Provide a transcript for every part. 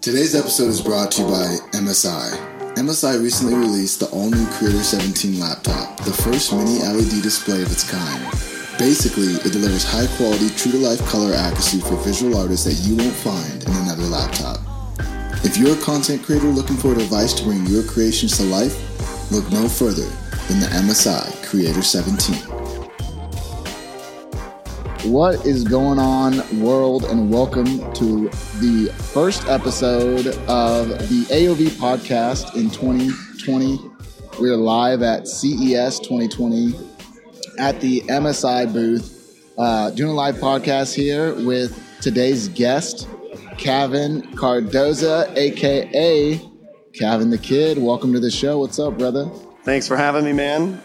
Today's episode is brought to you by MSI. MSI recently released the all new Creator 17 laptop, the first mini LED display of its kind. Basically, it delivers high quality, true to life color accuracy for visual artists that you won't find in another laptop. If you're a content creator looking for a device to bring your creations to life, look no further than the MSI Creator 17. What is going on, world, and welcome to the first episode of the AOV podcast in 2020. We're live at CES 2020 at the MSI booth, uh, doing a live podcast here with today's guest, Kevin Cardoza, aka Kevin the Kid. Welcome to the show. What's up, brother? Thanks for having me, man.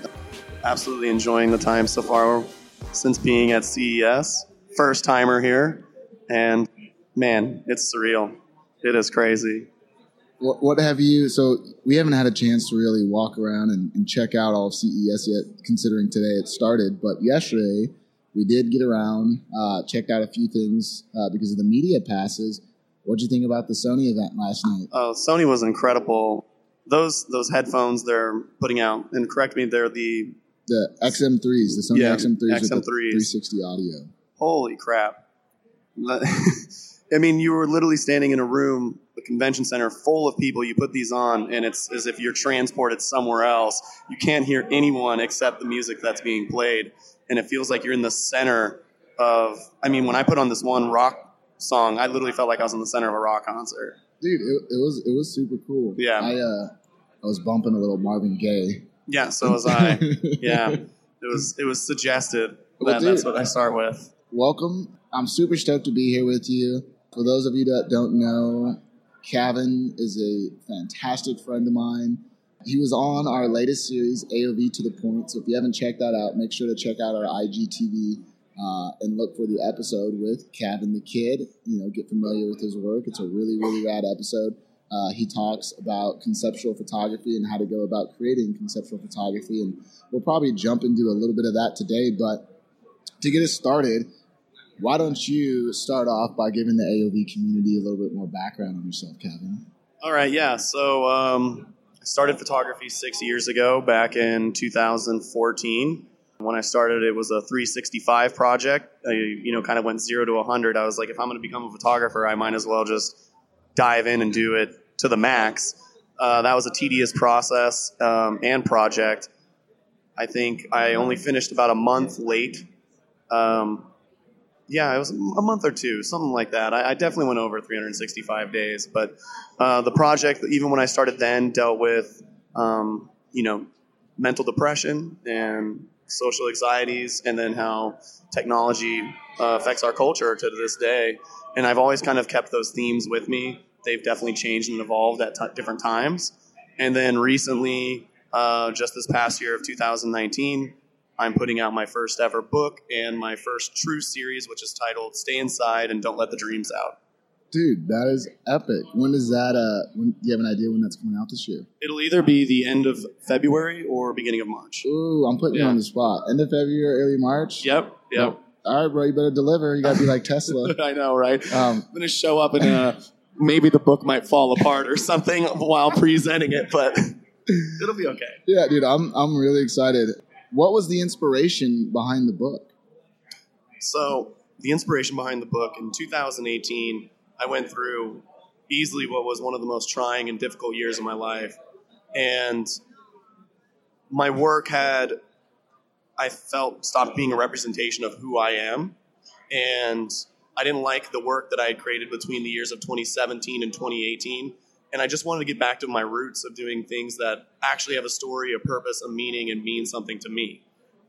Absolutely enjoying the time so far since being at CES. First timer here, and man, it's surreal. It is crazy. What, what have you? So we haven't had a chance to really walk around and, and check out all of CES yet, considering today it started. But yesterday we did get around, uh, checked out a few things uh, because of the media passes. What do you think about the Sony event last night? Oh, Sony was incredible. Those those headphones they're putting out, and correct me, they're the The XM3s, the Sony Yeah, XM3s, with the XM3s. 360 audio. holy crap. I mean, you were literally standing in a room, a convention center full of people. You put these on, and it's as if you're transported somewhere else. You can't hear anyone except the music that's being played, and it feels like you're in the center of. I mean, when I put on this one rock song, I literally felt like I was in the center of a rock concert. Dude, it, it was it was super cool. Yeah. I uh, I was bumping a little Marvin Gaye. Yeah, so was I. yeah, it was it was suggested Well, that dude, that's what I start with. welcome. I'm super stoked to be here with you. For those of you that don't know, Kevin is a fantastic friend of mine. He was on our latest series, AOV to the Point. So if you haven't checked that out, make sure to check out our IGTV uh, and look for the episode with Kevin the Kid. You know, get familiar with his work. It's a really, really rad episode. Uh, he talks about conceptual photography and how to go about creating conceptual photography. And we'll probably jump into a little bit of that today. But to get us started, why don't you start off by giving the AOV community a little bit more background on yourself, Kevin? All right, yeah. So um, I started photography six years ago, back in 2014. When I started, it was a 365 project. I, you know, kind of went zero to 100. I was like, if I'm going to become a photographer, I might as well just dive in and do it to the max. Uh, that was a tedious process um, and project. I think I only finished about a month late. Um, yeah, it was a month or two, something like that. I, I definitely went over 365 days, but uh, the project, even when I started then, dealt with um, you know mental depression and social anxieties, and then how technology uh, affects our culture to this day. And I've always kind of kept those themes with me. They've definitely changed and evolved at t- different times. And then recently, uh, just this past year of 2019, I'm putting out my first ever book and my first true series, which is titled "Stay Inside and Don't Let the Dreams Out." Dude, that is epic. When is that? Uh, when, do you have an idea when that's coming out this year? It'll either be the end of February or beginning of March. Ooh, I'm putting you on the spot. End of February, early March. Yep, yep. All right, bro. You better deliver. You gotta be like Tesla. I know, right? Um, I'm gonna show up and uh, maybe the book might fall apart or something while presenting it, but it'll be okay. yeah, dude. I'm I'm really excited. What was the inspiration behind the book? So, the inspiration behind the book in 2018, I went through easily what was one of the most trying and difficult years of my life. And my work had, I felt, stopped being a representation of who I am. And I didn't like the work that I had created between the years of 2017 and 2018. And I just wanted to get back to my roots of doing things that actually have a story, a purpose, a meaning, and mean something to me.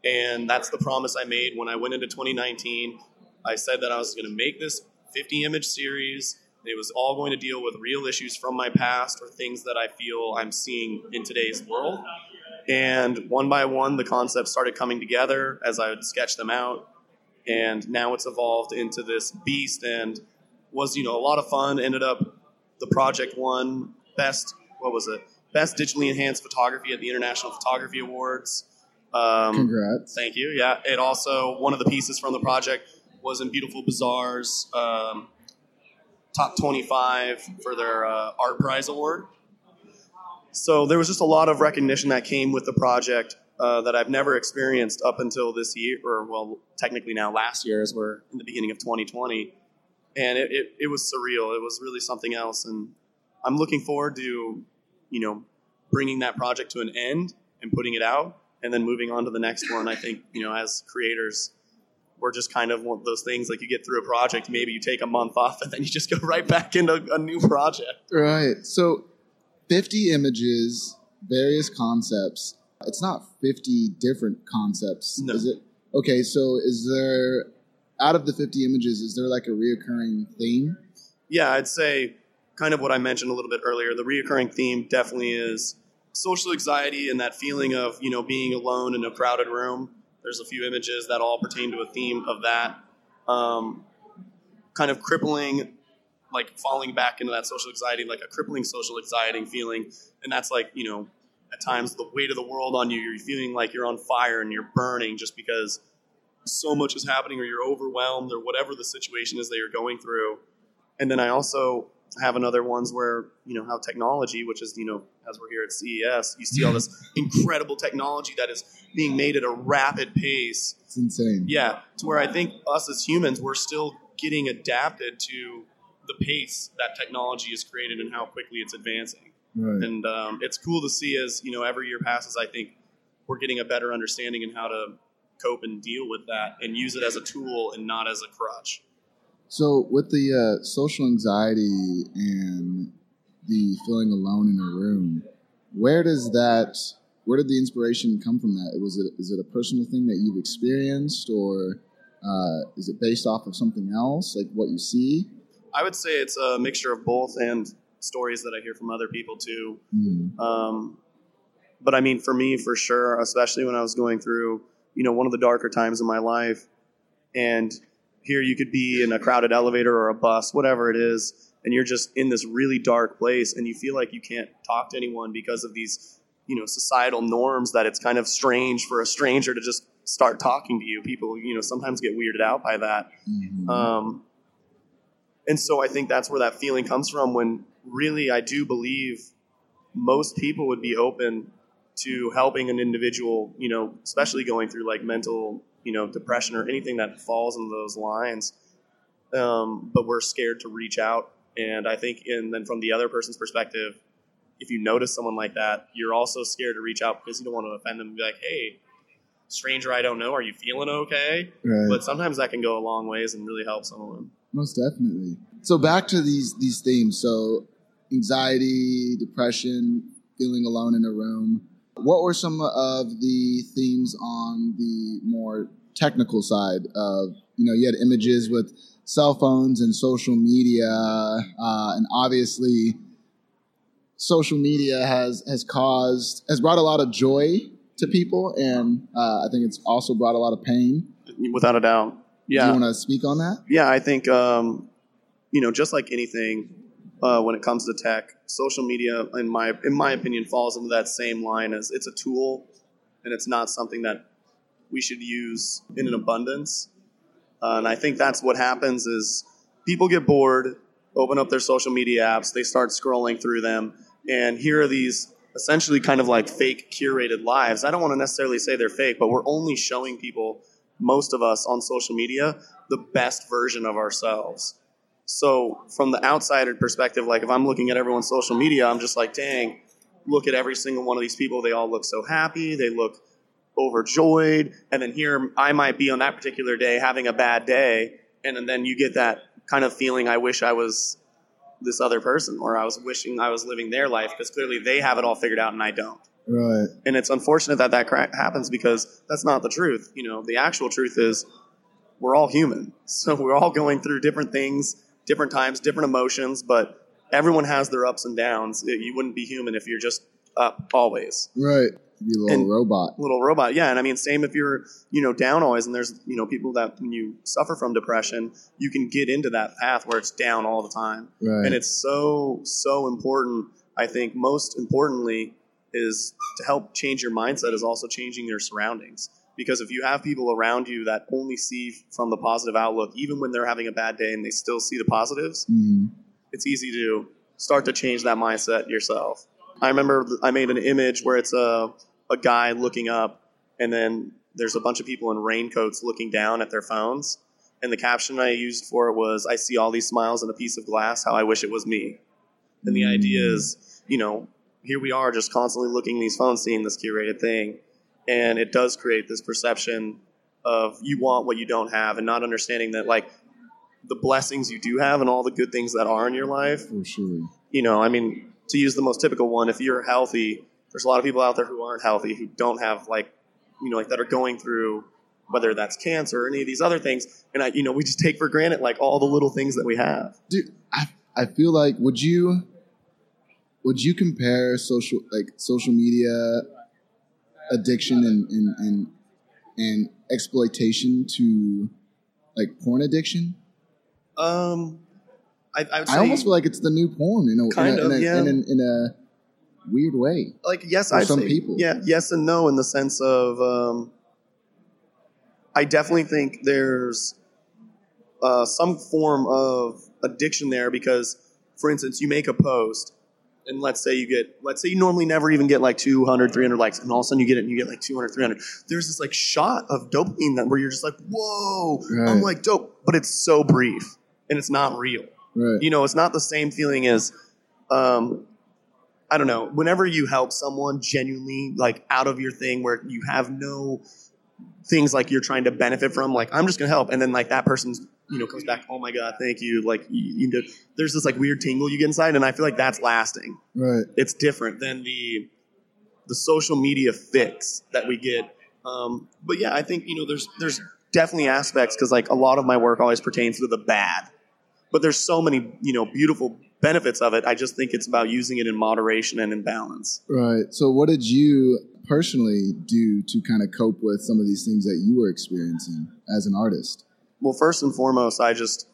And that's the promise I made when I went into 2019. I said that I was going to make this 50 image series. It was all going to deal with real issues from my past or things that I feel I'm seeing in today's world. And one by one, the concepts started coming together as I would sketch them out. And now it's evolved into this beast and was, you know, a lot of fun. Ended up, the project won best, what was it? Best digitally enhanced photography at the International Photography Awards. Um, Congrats. Thank you. Yeah. It also, one of the pieces from the project was in Beautiful Bizarre's um, top 25 for their uh, art prize award. So there was just a lot of recognition that came with the project uh, that I've never experienced up until this year, or well, technically now last year, as we're in the beginning of 2020. And it, it, it was surreal. It was really something else. And I'm looking forward to, you know, bringing that project to an end and putting it out and then moving on to the next one. I think, you know, as creators, we're just kind of one of those things like you get through a project, maybe you take a month off and then you just go right back into a new project. Right. So 50 images, various concepts. It's not 50 different concepts, No. is it? Okay, so is there, out of the 50 images, is there like a reoccurring theme? Yeah, I'd say kind of what I mentioned a little bit earlier. The reoccurring theme definitely is social anxiety and that feeling of, you know, being alone in a crowded room. There's a few images that all pertain to a theme of that. Um, kind of crippling, like falling back into that social anxiety, like a crippling social anxiety feeling. And that's like, you know, at times the weight of the world on you. You're feeling like you're on fire and you're burning just because so much is happening or you're overwhelmed or whatever the situation is that you're going through. And then I also have another ones where, you know, how technology, which is, you know, as we're here at CES, you see all this incredible technology that is being made at a rapid pace. It's insane. Yeah, to where I think us as humans, we're still getting adapted to the pace that technology is created and how quickly it's advancing. Right. And um, it's cool to see as, you know, every year passes, I think we're getting a better understanding in how to cope and deal with that and use it as a tool and not as a crutch. So with the uh, social anxiety and the feeling alone in a room, where does that? Where did the inspiration come from? That was it? Is it a personal thing that you've experienced, or uh, is it based off of something else, like what you see? I would say it's a mixture of both and stories that I hear from other people too. Mm. Um, but I mean, for me, for sure, especially when I was going through, you know, one of the darker times in my life, and here you could be in a crowded elevator or a bus, whatever it is, and you're just in this really dark place, and you feel like you can't talk to anyone because of these, you know, societal norms that it's kind of strange for a stranger to just start talking to you. People, you know, sometimes get weirded out by that. Mhm. Um, and so I think that's where that feeling comes from when really I do believe most people would be open to helping an individual, you know, especially going through like mental, you know, depression or anything that falls into those lines. Um, but we're scared to reach out. And I think, and then from the other person's perspective, if you notice someone like that, you're also scared to reach out because you don't want to offend them and be like, hey, stranger I don't know, are you feeling okay? Right. But sometimes that can go a long ways and really help someone. Most definitely. So back to these these themes. So anxiety, depression, feeling alone in a room. What were some of the themes on the more technical side of you know you had images with cell phones and social media, uh, and obviously social media has has caused has brought a lot of joy to people, and uh, I think it's also brought a lot of pain. Without a doubt. Yeah. Do you want to speak on that? yeah, I think, um, you know, just like anything, uh, when it comes to tech, social media, in my in my opinion, falls into that same line as it's a tool, and it's not something that we should use in an abundance. Uh, and I think that's what happens is people get bored, open up their social media apps, they start scrolling through them, and here are these essentially kind of like fake curated lives. I don't want to necessarily say they're fake, but we're only showing people, most of us on social media, the best version of ourselves. So from the outsider perspective, like if I'm looking at everyone's social media, I'm just like, dang, look at every single one of these people. They all look so happy. They look overjoyed. And then here I might be on that particular day having a bad day. And then you get that kind of feeling, I wish I was this other person or I was wishing I was living their life because clearly they have it all figured out and I don't. Right. And it's unfortunate that that cra- happens because that's not the truth. You know, the actual truth is we're all human. So we're all going through different things, different times, different emotions, but everyone has their ups and downs. You wouldn't be human if you're just up always. Right. You little And- robot. Little robot. Yeah, and I mean same if you're, you know, down always and there's, you know, people that when you suffer from depression, you can get into that path where it's down all the time. Right. And it's so, so important. I think most importantly is to help change your mindset is also changing your surroundings. Because if you have people around you that only see from the positive outlook, even when they're having a bad day and they still see the positives, Mhm. it's easy to start to change that mindset yourself. I remember I made an image where it's a a guy looking up, and then there's a bunch of people in raincoats looking down at their phones. And the caption I used for it was, "I see all these smiles in a piece of glass. How I wish it was me." And the idea is, you know, here we are just constantly looking at these phones, seeing this curated thing, and it does create this perception of you want what you don't have, and not understanding that like the blessings you do have and all the good things that are in your life. Oh, for sure. You know, I mean, to use the most typical one, if you're healthy, there's a lot of people out there who aren't healthy who don't have like, you know, like that are going through whether that's cancer or any of these other things, and I, you know, we just take for granted like all the little things that we have. Dude, I I feel like would you would you compare social like social media addiction and and and, and exploitation to like porn addiction? Um, I, I would say I almost feel like it's the new porn in a Kind in a, of, in, a, yeah. in, a, in a weird way. like yes, I some say, people. Yeah, yes and no in the sense of um, I definitely think there's uh, some form of addiction there because, for instance, you make a post and let's say you get let's say you normally never even get like 200 300 likes and all of a sudden you get it and you get like 200 300 there's this like shot of dopamine that where you're just like whoa i'm like dope but it's so brief and it's not real. Right. you know it's not the same feeling as um i don't know whenever you help someone genuinely like out of your thing where you have no things like you're trying to benefit from like i'm just gonna help and then like that person's you know comes back oh my god thank you like you, you did there's this like weird tingle you get inside and i feel like that's lasting right. it's different than the the social media fix that we get um, but yeah i think you know there's there's definitely aspects because like a lot of my work always pertains to the bad but there's so many you know beautiful benefits of it i just think it's about using it in moderation and in balance Right. So, what did you personally do to kind of cope with some of these things that you were experiencing as an artist? Well first and foremost i just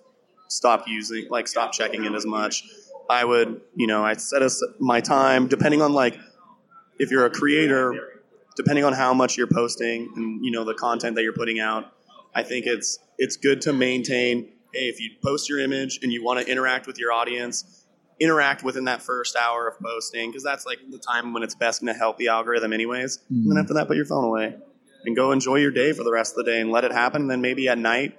stopped using like stopped checking it as much. I would you know i set us my time depending on like if you're a creator depending on how much you're posting and you know the content that you're putting out i think it's it's good to maintain hey if you post your image and you want to interact with your audience interact within that first hour of posting because that's like the time when it's best going to help the algorithm anyways. And then Mhm. after that put your phone away and go enjoy your day for the rest of the day and let it happen. And then maybe at night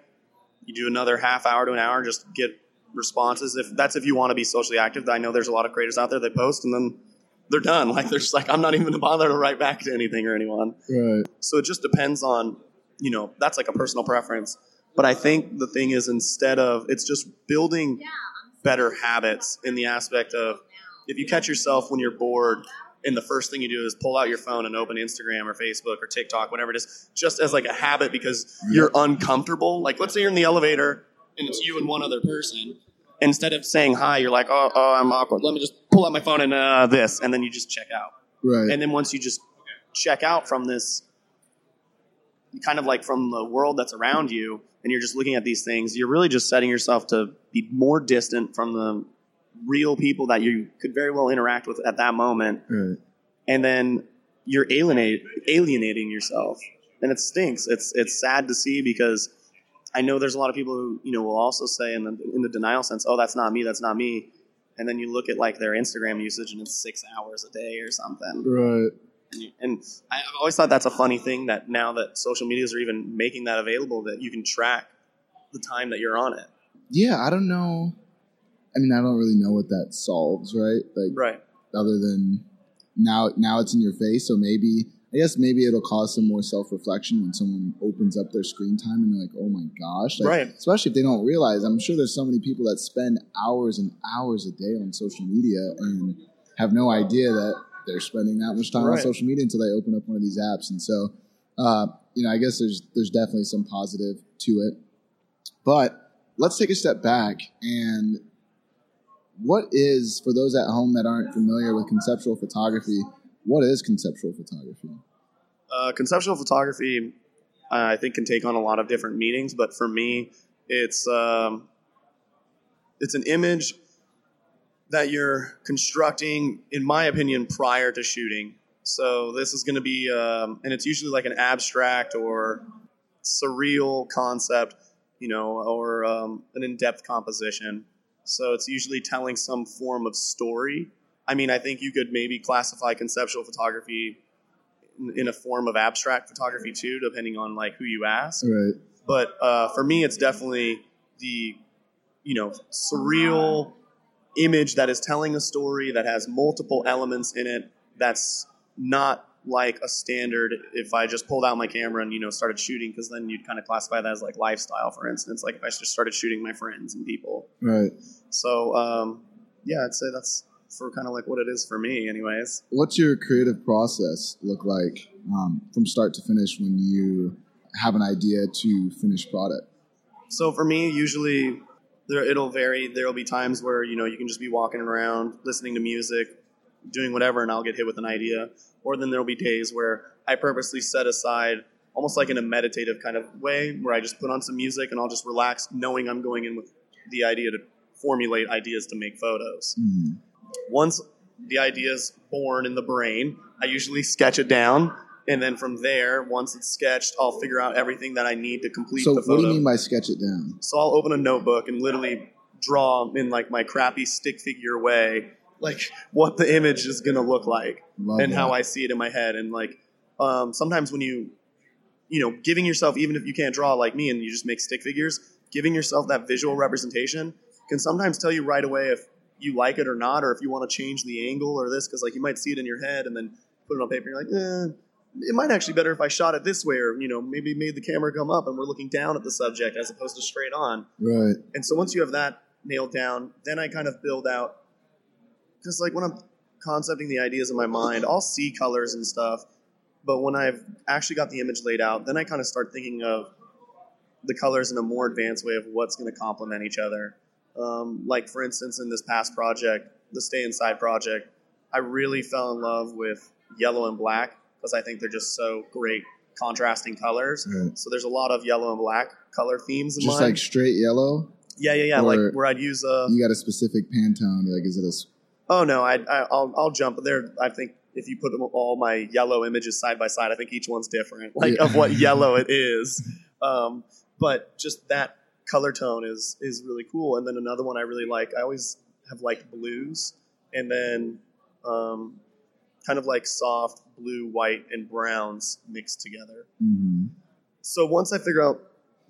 you do another half hour to an hour just get responses. If that's if you want to be socially active. I know there's a lot of creators out there that post and then they're done. Like they're just like i'm not even gonna bother to write back to anything or anyone. Right. so it just depends on you know that's like a personal preference. But i think the thing is instead of it's just building better habits in the aspect of if you catch yourself when you're bored and the first thing you do is pull out your phone and open instagram or facebook or tiktok whatever it is just as like a habit because you're uncomfortable. Like let's say you're in the elevator and it's you and one other person. Instead of saying hi you're like oh, oh i'm awkward. Let me just pull out my phone and uh, this and then you just check out. Right. and then once you just check out from this kind of like from the world that's around you and you're just looking at these things you're really just setting yourself to be more distant from the real people that you could very well interact with at that moment right. and then you're alienate, alienating yourself and it stinks it's it's sad to see because i know there's a lot of people who you know will also say in the in the denial sense oh that's not me that's not me and then you look at like their instagram usage and it's six hours a day or something Right. and, you, and I, I've always thought that's a funny thing that now that social medias are even making that available, that you can track the time that you're on it. Yeah. I don't know. I mean, I don't really know what that solves, right? Like, Right. other than now, now it's in your face. So maybe, I guess maybe it'll cause some more self reflection when someone opens up their screen time and they're like, oh my gosh. Like, Right. Especially if they don't realize. I'm sure there's so many people that spend hours and hours a day on social media and have no idea that they're spending that much time on social media until they open up one of these apps. And so, uh, you know, I guess there's there's definitely some positive to it. But let's take a step back and what is for those at home that aren't familiar with conceptual photography? What is conceptual photography? Uh, conceptual photography, I think, can take on a lot of different meanings, but for me, it's um, it's an image that you're constructing, in my opinion, prior to shooting. So this is going to be, um, and it's usually like an abstract or surreal concept, you know, or um, an in-depth composition. So it's usually telling some form of story. I mean, I think you could maybe classify conceptual photography in, in a form of abstract photography too, depending on like who you ask. Right. But uh, for me, it's definitely the you know surreal image that is telling a story that has multiple elements in it. That's not like a standard if I just pulled out my camera and you know started shooting because then you'd kind of classify that as like lifestyle for instance like if I just started shooting my friends and people Right. so um, yeah I'd say that's for kind of like what it is for me anyways What's your creative process look like um, from start to finish when you have an idea to finished product? so for me usually there it'll vary there'll be times where you know you can just be walking around listening to music doing whatever and I'll get hit with an idea or then there'll be days where I purposely set aside almost like in a meditative kind of way where I just put on some music and I'll just relax knowing I'm going in with the idea to formulate ideas to make photos. Mhm. Once the idea is born in the brain, I usually sketch it down and then from there, once it's sketched, I'll figure out everything that I need to complete So, the what do you mean by sketch it down? So I'll open a notebook and literally draw in like my crappy stick figure way, like what the image is gonna look like Love and that. how I see it in my head. And like um, sometimes when you, you know, giving yourself even if you can't draw like me and you just make stick figures, giving yourself that visual representation can sometimes tell you right away if you like it or not, or if you want to change the angle or this, because like you might see it in your head and then put it on paper. And you're like, eh, it might actually be better if I shot it this way, or you know, maybe made the camera come up and we're looking down at the subject as opposed to straight on. Right. And so once you have that nailed down, then I kind of build out because like when I'm concepting the ideas in my mind, I'll see colors and stuff. But when I've actually got the image laid out, then I kind of start thinking of the colors in a more advanced way of what's going to complement each other. Um, like for instance, in this past project, the Stay Inside project, I really fell in love with yellow and black because I think they're just so great contrasting colors. Right. So there's a lot of yellow and black color themes in Just mine. like straight yellow. Yeah, yeah, yeah. Or- like where I'd use a. You got a specific Pantone. Like, is it a Oh no, I, I I'll I'll jump there. I think if you put them, all my yellow images side by side, I think each one's different, like Yeah. of what yellow it is. Um, but just that color tone is is really cool. And then another one I really like. I always have liked blues, and then um, kind of like soft blue, white, and browns mixed together. Mhm. So once I figure out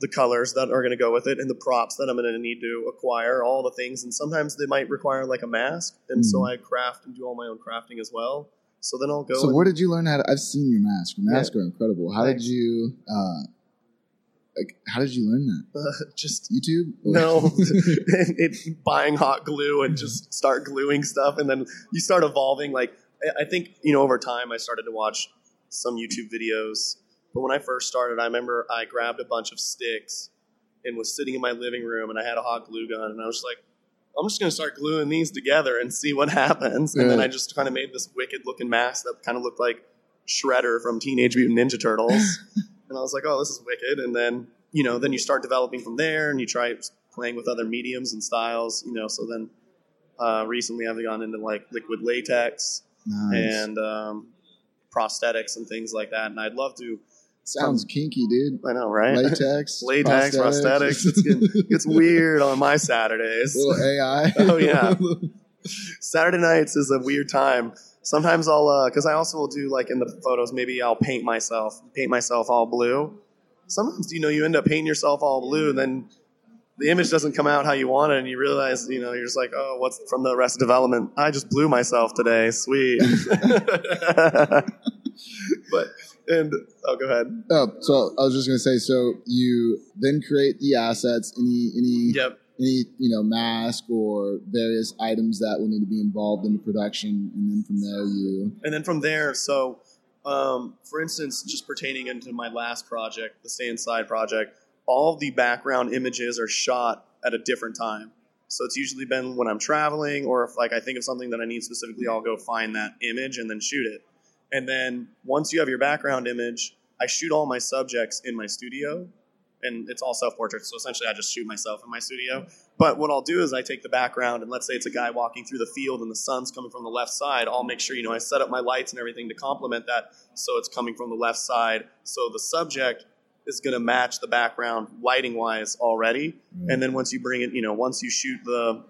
the colors that are going to go with it and the props that I'm going to need to acquire, all the things, and sometimes they might require like a mask, and so Mhm. I craft and do all my own crafting as well. So then I'll go. So, where did you learn how to? I've seen your mask. Your masks are incredible. How Thanks. did you? Uh, like, how did you learn that? just YouTube? no, it, buying hot glue and just start gluing stuff, and then you start evolving. Like I- I think you know, over time, I started to watch some YouTube videos. But when I first started, I remember I grabbed a bunch of sticks and was sitting in my living room, and I had a hot glue gun, and I was just like, I'm just gonna start gluing these together and see what happens. And then I just kind of made this wicked looking mask that kind of looked like Shredder from Teenage Mutant Ninja Turtles. and I was like, oh, this is wicked. And then, you know, then you start developing from there and you try playing with other mediums and styles, you know. So then uh, recently I've gone into like liquid latex Nice. and um, prosthetics and things like that. And I'd love to, Sounds um, kinky, dude. I know, right? Latex, Latex, prosthetics. It's getting, it's weird on my Saturdays. Little AI. Oh, yeah. Saturday nights is a weird time. Sometimes I'll, uh, because I also will do like in the photos, maybe I'll paint myself, paint myself all blue. Sometimes you know you end up painting yourself all blue, and then the image doesn't come out how you want it, and you realize you know you're just like, oh, what's from the rest of development? I just blew myself today. Sweet. but and oh, go ahead. oh, so I was just gonna say. So you then create the assets. Any any Yep. any you know mask or various items that will need to be involved in the production, and then from there you. And then from there, so um, for instance, just pertaining into my last project, the Stay Inside project, all the background images are shot at a different time. So it's usually been when I'm traveling, or if like I think of something that I need specifically, I'll go find that image and then shoot it. And then once you have your background image, I shoot all my subjects in my studio, and it's all self portraits. So essentially, I just shoot myself in my studio. But what I'll do is I take the background, and let's say it's a guy walking through the field, and the sun's coming from the left side. I'll make sure you know I set up my lights and everything to complement that, so it's coming from the left side. So the subject is going to match the background lighting wise already. Mm. And then once you bring it, you know, once you shoot the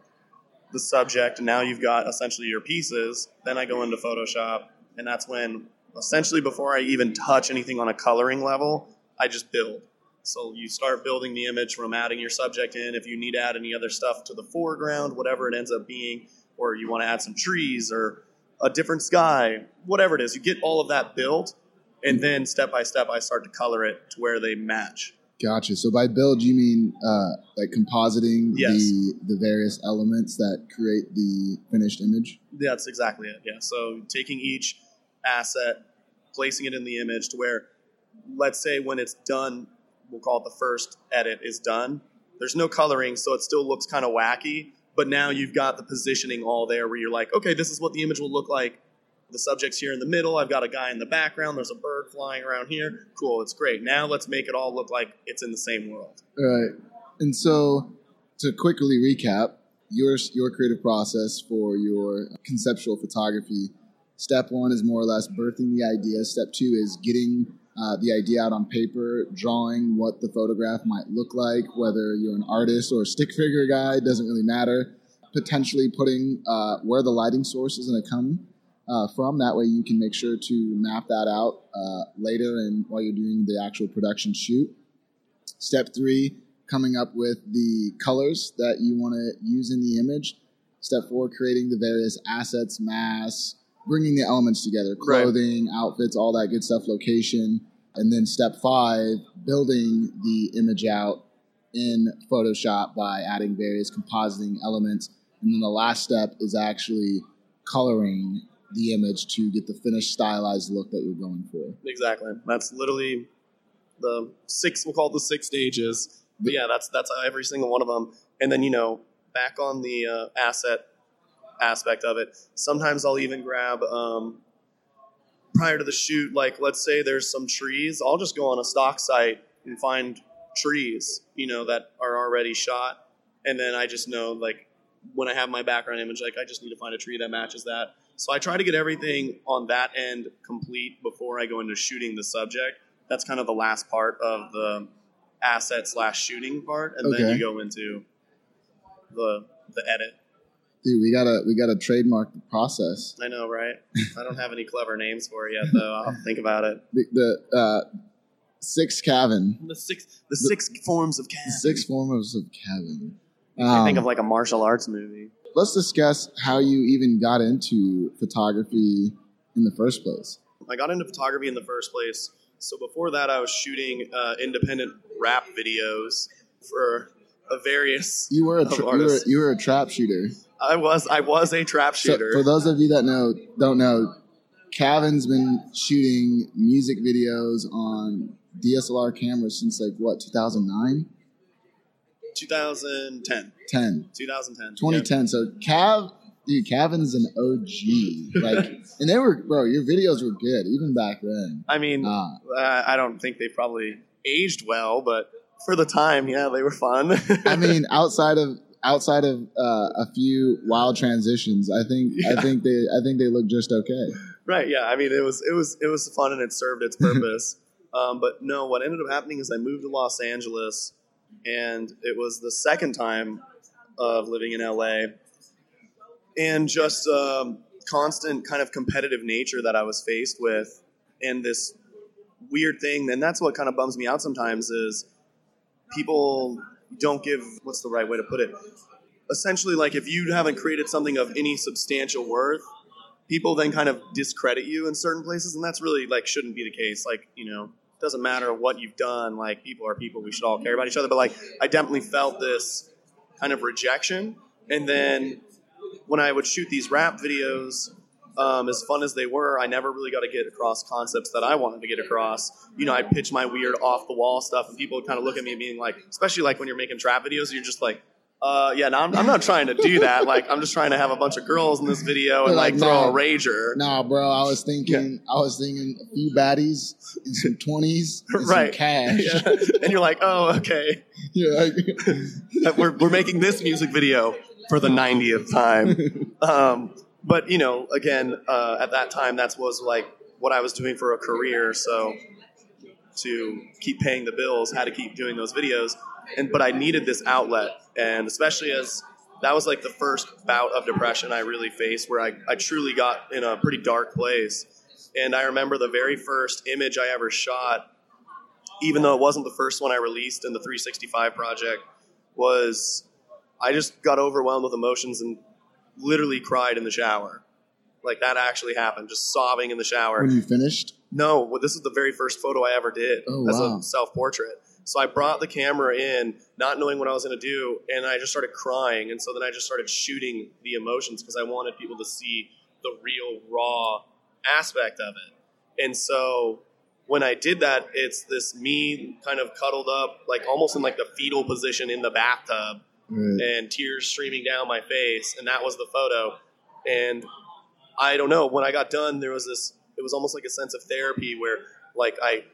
the subject, and now you've got essentially your pieces. Then I go into Photoshop, and that's when essentially before I even touch anything on a coloring level, I just build. So you start building the image from adding your subject in. If you need to add any other stuff to the foreground, whatever it ends up being, or you want to add some trees or a different sky, whatever it is, you get all of that built, and then step by step, I start to color it to where they match. Gotcha. So by build, you mean uh, like compositing Yes. the the various elements that create the finished image? That's exactly it. Yeah. So taking each asset, placing it in the image to where, let's say when it's done, we'll call it the first edit is done. There's no coloring, so it still looks kind of wacky. But now you've got the positioning all there where you're like, okay, this is what the image will look like. The subject's here in the middle. I've got a guy in the background. There's a bird flying around here. Cool. It's great. Now let's make it all look like it's in the same world. Right. And so to quickly recap your your creative process for your conceptual photography. Step one is more or less birthing the idea. Step two is getting uh, the idea out on paper, drawing what the photograph might look like, whether you're an artist or a stick figure guy, doesn't really matter. Potentially putting uh, where the lighting source is going to come uh, from. That way you can make sure to map that out uh, later and while you're doing the actual production shoot. Step three, coming up with the colors that you want to use in the image. Step four, creating the various assets, masks, bringing the elements together, Right. clothing, outfits, all that good stuff, location. And then step five, building the image out in Photoshop by adding various compositing elements. And then the last step is actually coloring the image to get the finished stylized look that you're going for. Exactly. That's literally the six. We'll call it the six stages. But yeah, that's that's every single one of them. And then you know, back on the uh, asset aspect of it, sometimes I'll even grab um, prior to the shoot. Like, let's say there's some trees, I'll just go on a stock site and find trees, you know, that are already shot, and then I just know like when I have my background image, like I just need to find a tree that matches that. So I try to get everything on that end complete before I go into shooting the subject. That's kind of the last part of the asset slash shooting part, and then you go into the the edit. Dude, we gotta we gotta trademark the process. I know, right? I don't have any clever names for it yet, though. I'll think about it. The, the uh, six Kevin, The six the six forms of cat. six forms of Kevin. I think Um, of like a martial arts movie. let's discuss how you even got into photography in the first place. I got into photography in the first place. So before that, I was shooting uh, independent rap videos for a various. You were a tra- you were, you were a trap shooter. I was I was a trap So shooter. for those of you that know don't know, Kevin's been shooting music videos on DSLR cameras since like what 2009, 2010, 10, 2010, 2010. So Cav, dude, Kevin's an OG. Like, and they were bro. Your videos were good even back then. I mean, uh, I don't think they probably aged well, but for the time, yeah, they were fun. I mean, outside of outside of uh, a few wild transitions, I think I think they I think they look just okay. Right. Yeah. I mean, it was it was it was fun and it served its purpose. um, but no, what ended up happening is I moved to Los Angeles, and it was the second time of living in LA, and just um, constant kind of competitive nature that I was faced with, and this weird thing. And that's what kind of bums me out sometimes is people don't give what's the right way to put it. Essentially, like if you haven't created something of any substantial worth, people then kind of discredit you in certain places and that's really like shouldn't be the case. Like you know it doesn't matter what you've done like people are people. We should all care about each other. But like i definitely felt this kind of rejection. And then when i would shoot these rap videos um, as fun as they were i never really got to get across concepts that i wanted to get across you know i'd pitch my weird off the wall stuff and people kind of look at me and being like especially like when you're making trap videos you're just like uh, yeah, no, I'm, I'm not trying to do that. Like, I'm just trying to have a bunch of girls in this video and like like, throw "Nah." a rager. Nah, bro, I was thinking I was thinking a few baddies and some twenties, Right. Some cash. Yeah. And you're like, oh, okay. You're like, We're, we're making this music video for the 90th time. Um, but, you know, again, uh, at that time, that was like what I was doing for a career. So to keep paying the bills, had to keep doing those videos. And but I needed this outlet, and especially as that was like the first bout of depression I really faced where I, I truly got in a pretty dark place. And I remember the very first image I ever shot, even though it wasn't the first one I released in the 365 project, was I just got overwhelmed with emotions and literally cried in the shower. Like that actually happened, just sobbing in the shower. When you finished? No, well, this is the very first photo I ever did Oh, as wow. a self portrait. So I brought the camera in, not knowing what I was going to do, and I just started crying. And so then I just started shooting the emotions because I wanted people to see the real, raw aspect of it. And so when I did that, it's this me kind of cuddled up, like almost in like the fetal position in the bathtub, Right. and tears streaming down my face, and that was the photo. And I don't know, when I got done, there was this. It was almost like a sense of therapy where, like, I,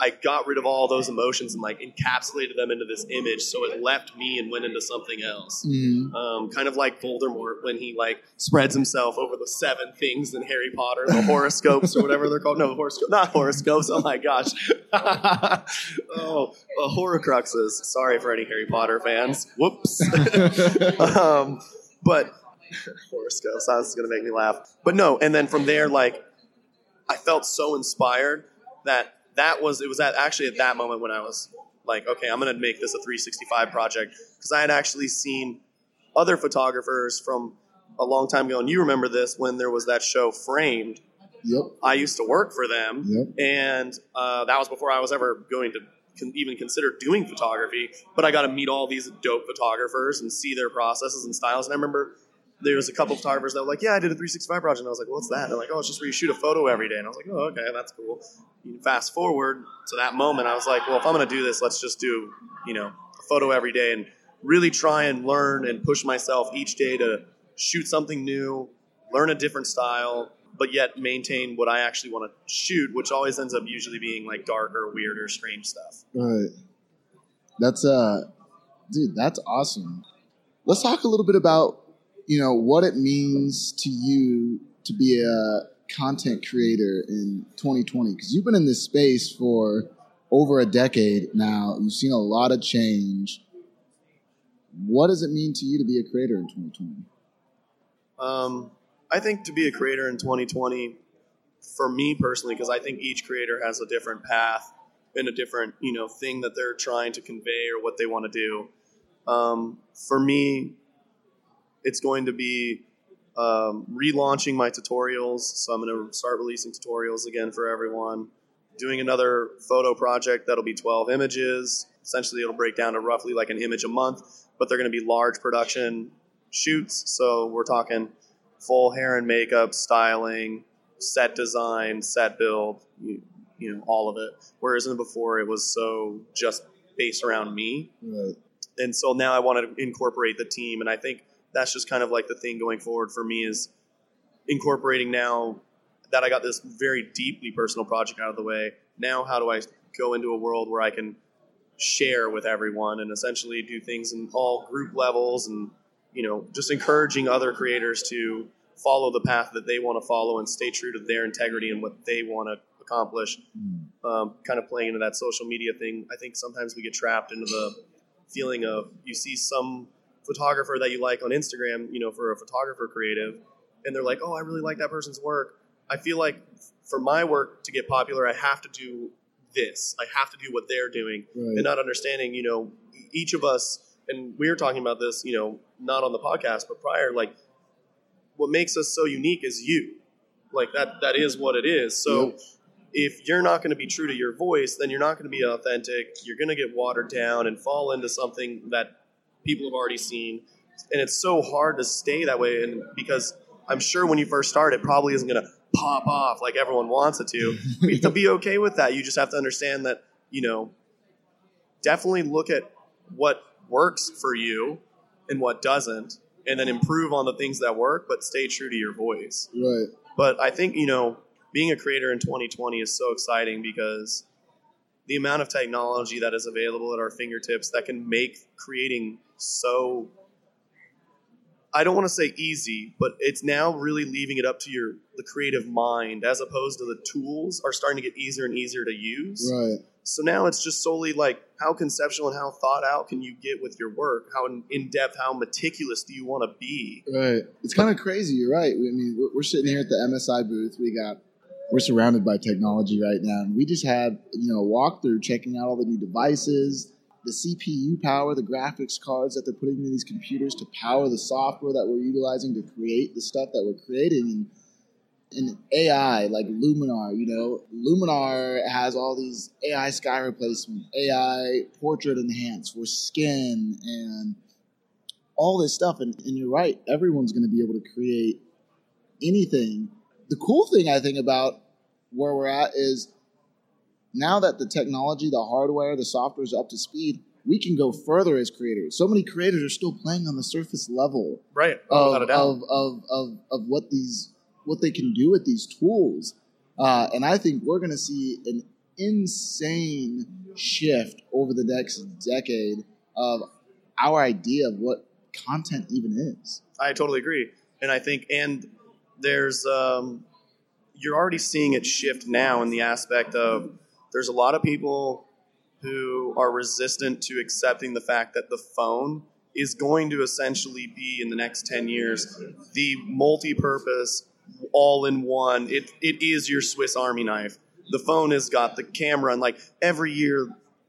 I got rid of all those emotions and like encapsulated them into this image, so it left me and went into something else. Mhm. Um, kind of like Voldemort when he like spreads himself over the seven things in Harry Potter, the horoscopes or whatever they're called. No, horoscopes, not horoscopes. Oh my gosh. oh, uh, horcruxes. Sorry for any Harry Potter fans. Whoops. um, but horoscopes. That's going to make me laugh. But no, and then from there, like I felt so inspired that that was it was at actually at that moment when I was like, okay, I'm going to make this a 365 project because I had actually seen other photographers from a long time ago, and you remember this when there was that show Framed. Yep. I used to work for them, Yep. and uh, that was before I was ever going to con- even consider doing photography. But I got to meet all these dope photographers and see their processes and styles. And I remember there was a couple of photographers that were like, "Yeah, I did a 365 project." And I was like, "What's that?" And they're like, "Oh, it's just where you shoot a photo every day." And I was like, "Oh, okay, that's cool." You fast forward to that moment, I was like, "Well, if I'm going to do this, let's just do you know a photo every day and really try and learn and push myself each day to shoot something new, learn a different style." But yet maintain what I actually want to shoot, which always ends up usually being like darker, weirder, strange stuff. Right. That's uh dude, that's awesome. Let's talk a little bit about, you know, what it means to you to be a content creator in 2020 because you've been in this space for over a decade now. You've seen a lot of change. What does it mean to you to be a creator in 2020? Um, I think to be a creator in 2020, for me personally, because I think each creator has a different path and a different, you know, thing that they're trying to convey or what they want to do. Um, for me, it's going to be um, relaunching my tutorials. So I'm going to start releasing tutorials again for everyone. Doing another photo project that'll be 12 images. Essentially, it'll break down to roughly like an image a month, but they're going to be large production shoots. So we're talking full hair and makeup, styling, set design, set build, you, you know, all of it. Whereas in before, it was so just based around me Right. and so now I want to incorporate the team, and I think that's just kind of like the thing going forward for me is incorporating now that I got this very deeply personal project out of the way. Now, how do I go into a world where I can share with everyone and essentially do things in all group levels and you know just encouraging other creators to follow the path that they want to follow and stay true to their integrity and what they want to accomplish um, kind of playing into that social media thing i think sometimes we get trapped into the feeling of you see some photographer that you like on instagram you know for a photographer creative and they're like oh i really like that person's work i feel like for my work to get popular i have to do this i have to do what they're doing Right. and not understanding, you know, each of us, and we were talking about this, you know, not on the podcast, but prior, like, what makes us so unique is you. Like, that, that is what it is. So, Yep. if you're not going to be true to your voice, then you're not going to be authentic. You're going to get watered down and fall into something that people have already seen. And it's so hard to stay that way. And because I'm sure when you first start, it probably isn't going to pop off like everyone wants it to. to be okay with that, you just have to understand that, you know, definitely look at what works for you and what doesn't, and then improve on the things that work, but stay true to your voice. Right. But I think, you know, being a creator in 2020 is so exciting because the amount of technology that is available at our fingertips that can make creating so I don't want to say easy, but it's now really leaving it up to your the creative mind as opposed to the tools are starting to get easier and easier to use. Right. So now it's just solely like how conceptual and how thought out can you get with your work? How in depth, how meticulous do you want to be? Right. It's kind of crazy. You're right. I mean, we're, we're sitting here at the MSI booth. We got we're surrounded by technology right now, and we just had you know a walkthrough checking out all the new devices, the CPU power, the graphics cards that they're putting in these computers to power the software that we're utilizing to create the stuff that we're creating, and and AI like Luminar, you know, Luminar has all these AI sky replacement, AI portrait enhance for skin, and all this stuff. And, and you're right, everyone's going to be able to create anything. The cool thing I think about where we're at is now that the technology, the hardware, the software is up to speed, we can go further as creators. So many creators are still playing on the surface level Right. of, of, of, of, of what these what they can do with these tools. Uh, and I think we're going to see an insane shift over the next decade of our idea of what content even is. I totally agree, and I think and there's um, you're already seeing it shift now in the aspect of there's a lot of people who are resistant to accepting the fact that the phone is going to essentially be in the next 10 years the multi-purpose all-in-one. It, it is your swiss army knife. The phone has got the camera and like every year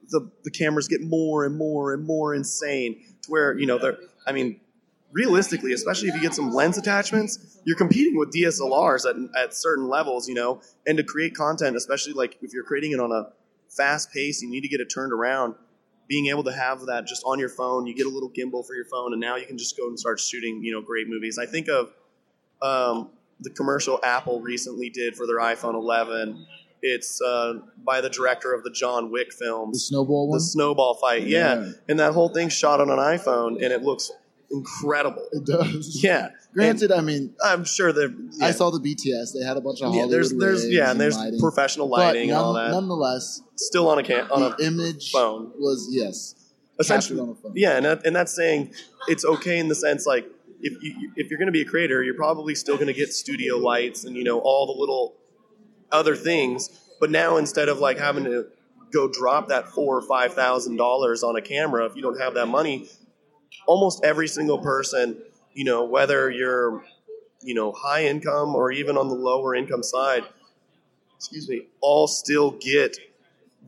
the, the cameras get more and more and more insane to where you know they're i mean realistically, especially if you get some lens attachments, you're competing with DSLRs at, at certain levels, you know, and to create content, especially like if you're creating it on a fast pace, you need to get it turned around. Being able to have that just on your phone, you get a little gimbal for your phone, and now you can just go and start shooting, you know, great movies. I think of um, the commercial Apple recently did for their iPhone 11. It's uh, by the director of the John Wick films, The snowball the snowball fight. yeah, Yeah. and that whole thing shot on an iPhone, and it looks incredible. It does. Yeah, Granted, I mean, I'm sure that yeah. I saw the BTS. They had a bunch of yeah, Hollywood there's there's yeah, and there's lighting. professional lighting and all that. Nonetheless, Still on a can on the a image phone. was yes, essentially. on a phone. Yeah, and that, and that's saying it's okay in the sense like if you if you're going to be a creator, you're probably still going to get studio lights and you know all the little other things. But now instead of like having to go drop that four or five thousand dollars on a camera, if you don't have that money, almost every single person, you know, whether you're you know high income or even on the lower income side, excuse me, all still get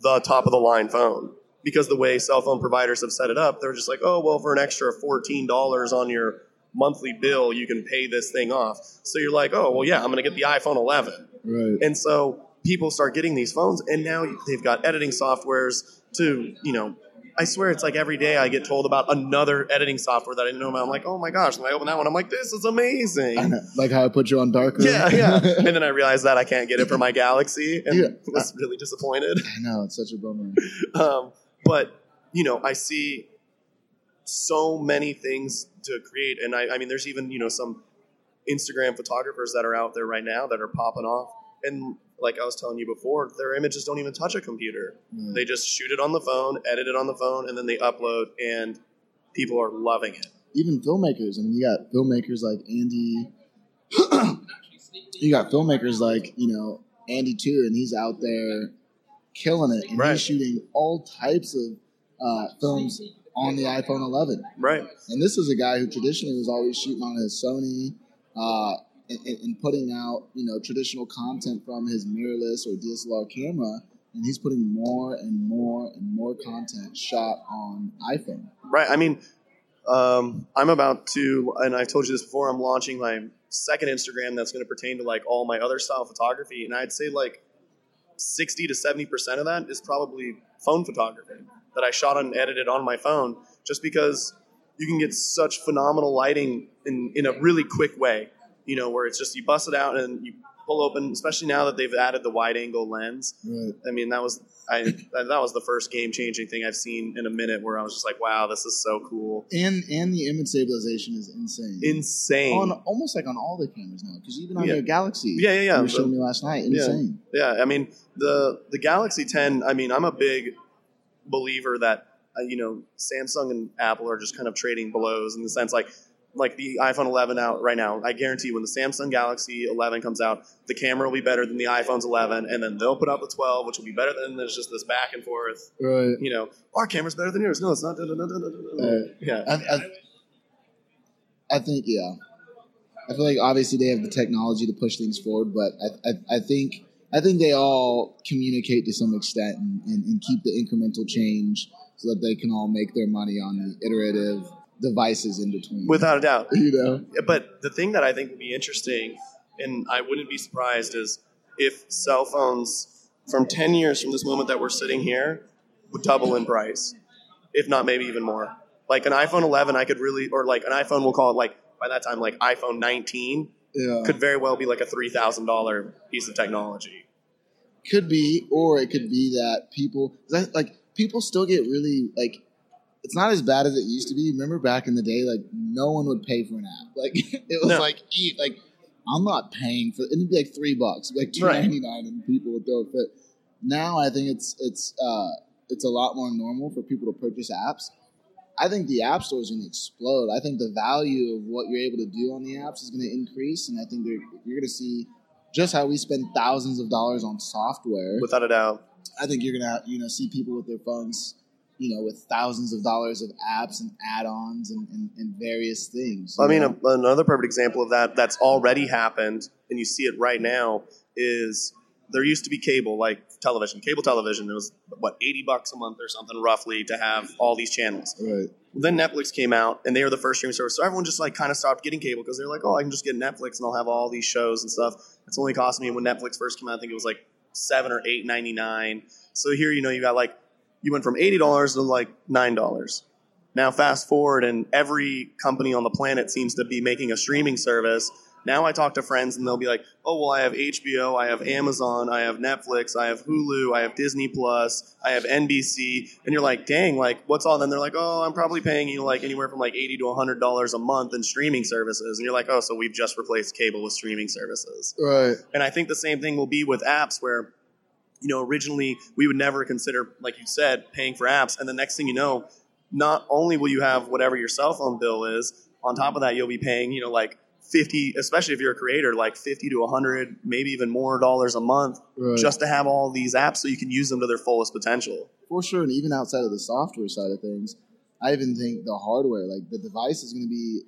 the top of the line phone because the way cell phone providers have set it up, they're just like, oh well, for an extra fourteen dollars on your monthly bill, you can pay this thing off. So you're like, oh well, yeah, I'm going to get the iPhone 11, Right. and so people start getting these phones, and now they've got editing softwares to, you know. I swear it's like every day I get told about another editing software that I didn't know about. I'm like, oh my gosh. And I open that one, I'm like, this is amazing. Like how I put you on Darkroom. Yeah, yeah. and then I realized that I can't get it for my Galaxy and Yeah. was really disappointed. I know it's such a bummer. Um, but you know, I see so many things to create, and I, I mean, there's even you know some Instagram photographers that are out there right now that are popping off, and like I was telling you before, their images don't even touch a computer. Yeah. They just shoot it on the phone, edit it on the phone, and then they upload, and people are loving it. Even filmmakers. I mean, you got filmmakers like Andy. you got filmmakers like you know Andy To, and he's out there killing it, and Right. he's shooting all types of uh, films on the iPhone 11. Right. And this is a guy who traditionally was always shooting on his Sony uh, and, putting out, you know, traditional content from his mirrorless or DSLR camera. And he's putting more and more and more content shot on iPhone. Right. I mean, um, I'm about to, and I've told you this before. I'm launching my second Instagram that's going to pertain to like all my other style photography, and I'd say like 60 to 70 percent of that is probably phone photography that I shot and edited on my phone, just because you can get such phenomenal lighting in in a really quick way. You know, where it's just you bust it out and you pull open, especially now that they've added the wide angle lens. Right. I mean, that was I that was the first game changing thing I've seen in a minute where I was just like, wow, this is so cool, And and the image stabilization is insane. insane. on almost like on all the cameras now, because even on Yeah. your Galaxy, Yeah, yeah, yeah. you were showing me last night, Yeah. insane. Yeah, I mean the the Galaxy 10. I mean, I'm a big believer that uh, you know Samsung and Apple are just kind of trading blows in the sense like like the iPhone 11 out right now. I guarantee you when the Samsung Galaxy 11 comes out, the camera will be better than the iPhone's 11, and then they'll put out the 12, which will be better than there's just this back and forth. Right. You know, our camera's better than yours. No, it's not. Da, da, da, da, da, da. Right. Yeah. I, I, I think yeah. I feel like obviously they have the technology to push things forward, but I, I, I think I think they all communicate to some extent and, and, and keep the incremental change so that they can all make their money on the iterative devices in between. Without a doubt. you know, But the thing that I think would be interesting, and I wouldn't be surprised, is if cell phones from 10 years from this moment that we're sitting here would double in price, if not maybe even more. Like an iPhone 11, I could really, or like an iPhone, we'll call it like by that time, like iPhone 19 yeah, could very well be like a $3,000 piece of technology. could be, or it could be that people, like people still get really like. It's not as bad as it used to be. Remember back in the day, like no one would pay for an app. Like it was No. like eat like I'm not paying for it'd be like three bucks, like two Right. and people would throw a fit. Now I think it's it's uh it's a lot more normal for people to purchase apps. I think the app store is going to explode. I think the value of what you're able to do on the apps is going to increase, and I think you're going to see just how we spend thousands of dollars on software. Without a doubt. I think you're gonna you know see people with their phones, you know, with thousands of dollars of apps and add-ons and, and, and various things. I mean, a, another perfect example of that that's already happened, and you see it right now, is there used to be cable, like television, cable television. It was what eighty bucks a month or something, roughly, to have all these channels. right, Then Netflix came out, and they were the first streaming service, so everyone just like kind of stopped getting cable because they're like, oh, I can just get Netflix and I'll have all these shows and stuff. It's only cost me when Netflix first came out. I think it was like seven or eight ninety nine. So here, you know, you got like you went from eighty dollars to like nine dollars. Now fast forward, and every company on the planet seems to be making a streaming service. Now I talk to friends, and they'll be like, "Oh, well, I have HBO, I have Amazon, I have Netflix, I have Hulu, I have Disney Plus, I have NBC," and you're like, "Dang, like what's all?" Then they're like, "Oh, I'm probably paying you like anywhere from like eighty to hundred dollars a month in streaming services," and you're like, "Oh, so we've just replaced cable with streaming services." right, And I think the same thing will be with apps where, you know, originally we would never consider, like you said, paying for apps. And the next thing you know, not only will you have whatever your cell phone bill is, on top of that, you'll be paying, you know, like 50, especially if you're a creator, like 50 to 100, maybe even more dollars a month right. just to have all these apps so you can use them to their fullest potential. for sure. And even outside of the software side of things, I even think the hardware, like the device, is going to be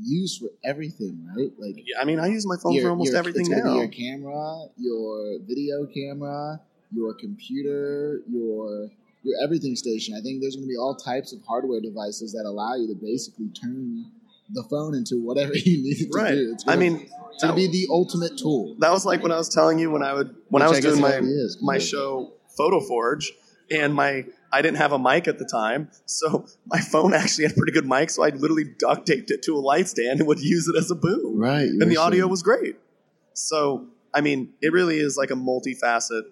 used for everything, right? Like Yeah, I mean, I use my phone your- for almost your- everything now. Your camera, your video camera, your computer, your your everything station. I think there's going to be all types of hardware devices that allow you to basically turn the phone into whatever you need it to right. do. It's I gonna, mean, it's going to be the ultimate tool. that was like when I was telling you when I would when I was guess doing my is, my show Photo Forge, and my I didn't have a mic at the time, so my phone actually had a pretty good mic. So I literally duct taped it to a light stand and would use it as a boom, Right. and the audio was great. So I mean, it really is like a multifaceted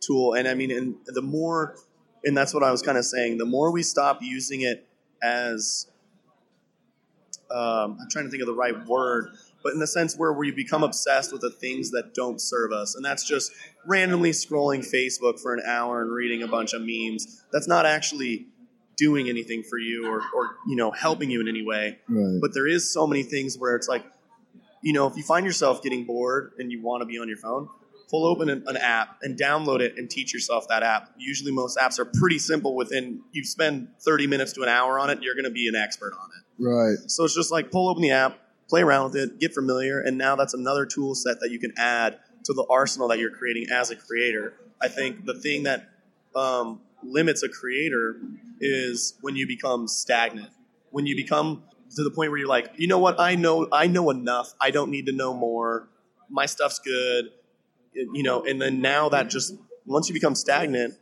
tool, and I mean, and the more, and that's what I was kind of saying. The more we stop using it as um, I'm trying to think of the right word, but in the sense where we become obsessed with the things that don't serve us, and that's just randomly scrolling Facebook for an hour and reading a bunch of memes. That's not actually doing anything for you or, or you know helping you in any way. Right. But there is so many things where it's like, you know, if you find yourself getting bored and you want to be on your phone, pull open an, an app and download it and teach yourself that app. Usually, most apps are pretty simple. Within you spend 30 minutes to an hour on it, you're going to be an expert on it. Right. So it's just like pull open the app, play around with it, get familiar, and now that's another tool set that you can add to the arsenal that you're creating as a creator. I think the thing that um, limits a creator is when you become stagnant. When you become to the point where you're like, you know what, I know, I know enough. I don't need to know more. My stuff's good, you know. And then now that just once you become stagnant,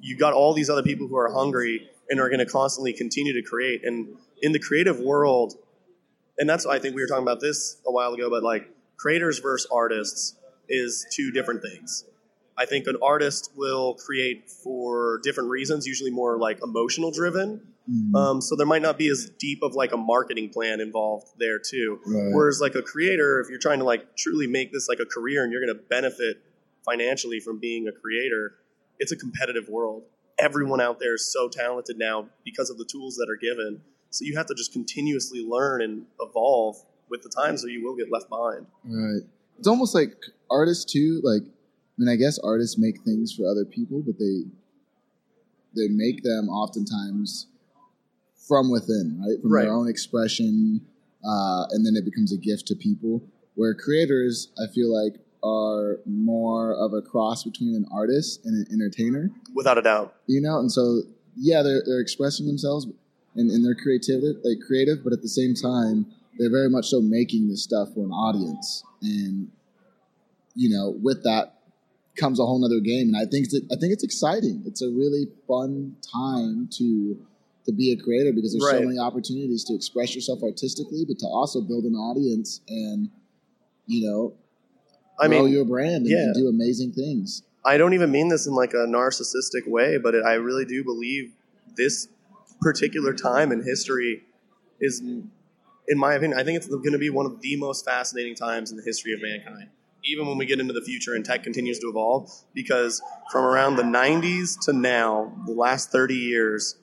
you got all these other people who are hungry and are going to constantly continue to create. And in the creative world, and that's I think we were talking about this a while ago, but like creators versus artists is two different things. I think an artist will create for different reasons, usually more like emotional driven. Mhm. Um, so there might not be as deep of like a marketing plan involved there too. right. Whereas like a creator, if you're trying to like truly make this like a career and you're going to benefit financially from being a creator, it's a competitive world. Everyone out there is so talented now because of the tools that are given. So you have to just continuously learn and evolve with the times, or you will get left behind. Right. It's almost like artists too. Like, I mean, I guess artists make things for other people, but they they make them oftentimes from within, right? From Right. their own expression, uh, and then it becomes a gift to people. Where creators, I feel like, are more of a cross between an artist and an entertainer. Without a doubt. You know, and so yeah, they're they're expressing themselves in, in their creativity, like creative, but at the same time, they're very much so making this stuff for an audience, and you know, with that comes a whole nother game, and I think it's, I think it's exciting. It's a really fun time to to be a creator because there's so many opportunities to express yourself artistically, but to also build an audience and you know I grow mean, your brand and, yeah. and do amazing things. I don't even mean this in like a narcissistic way, but it, I really do believe this particular time in history is, in my opinion, I think it's going to be one of the most fascinating times in the history of mankind. Even when we get into the future and tech continues to evolve, because from around the 90s to now, the last 30 years,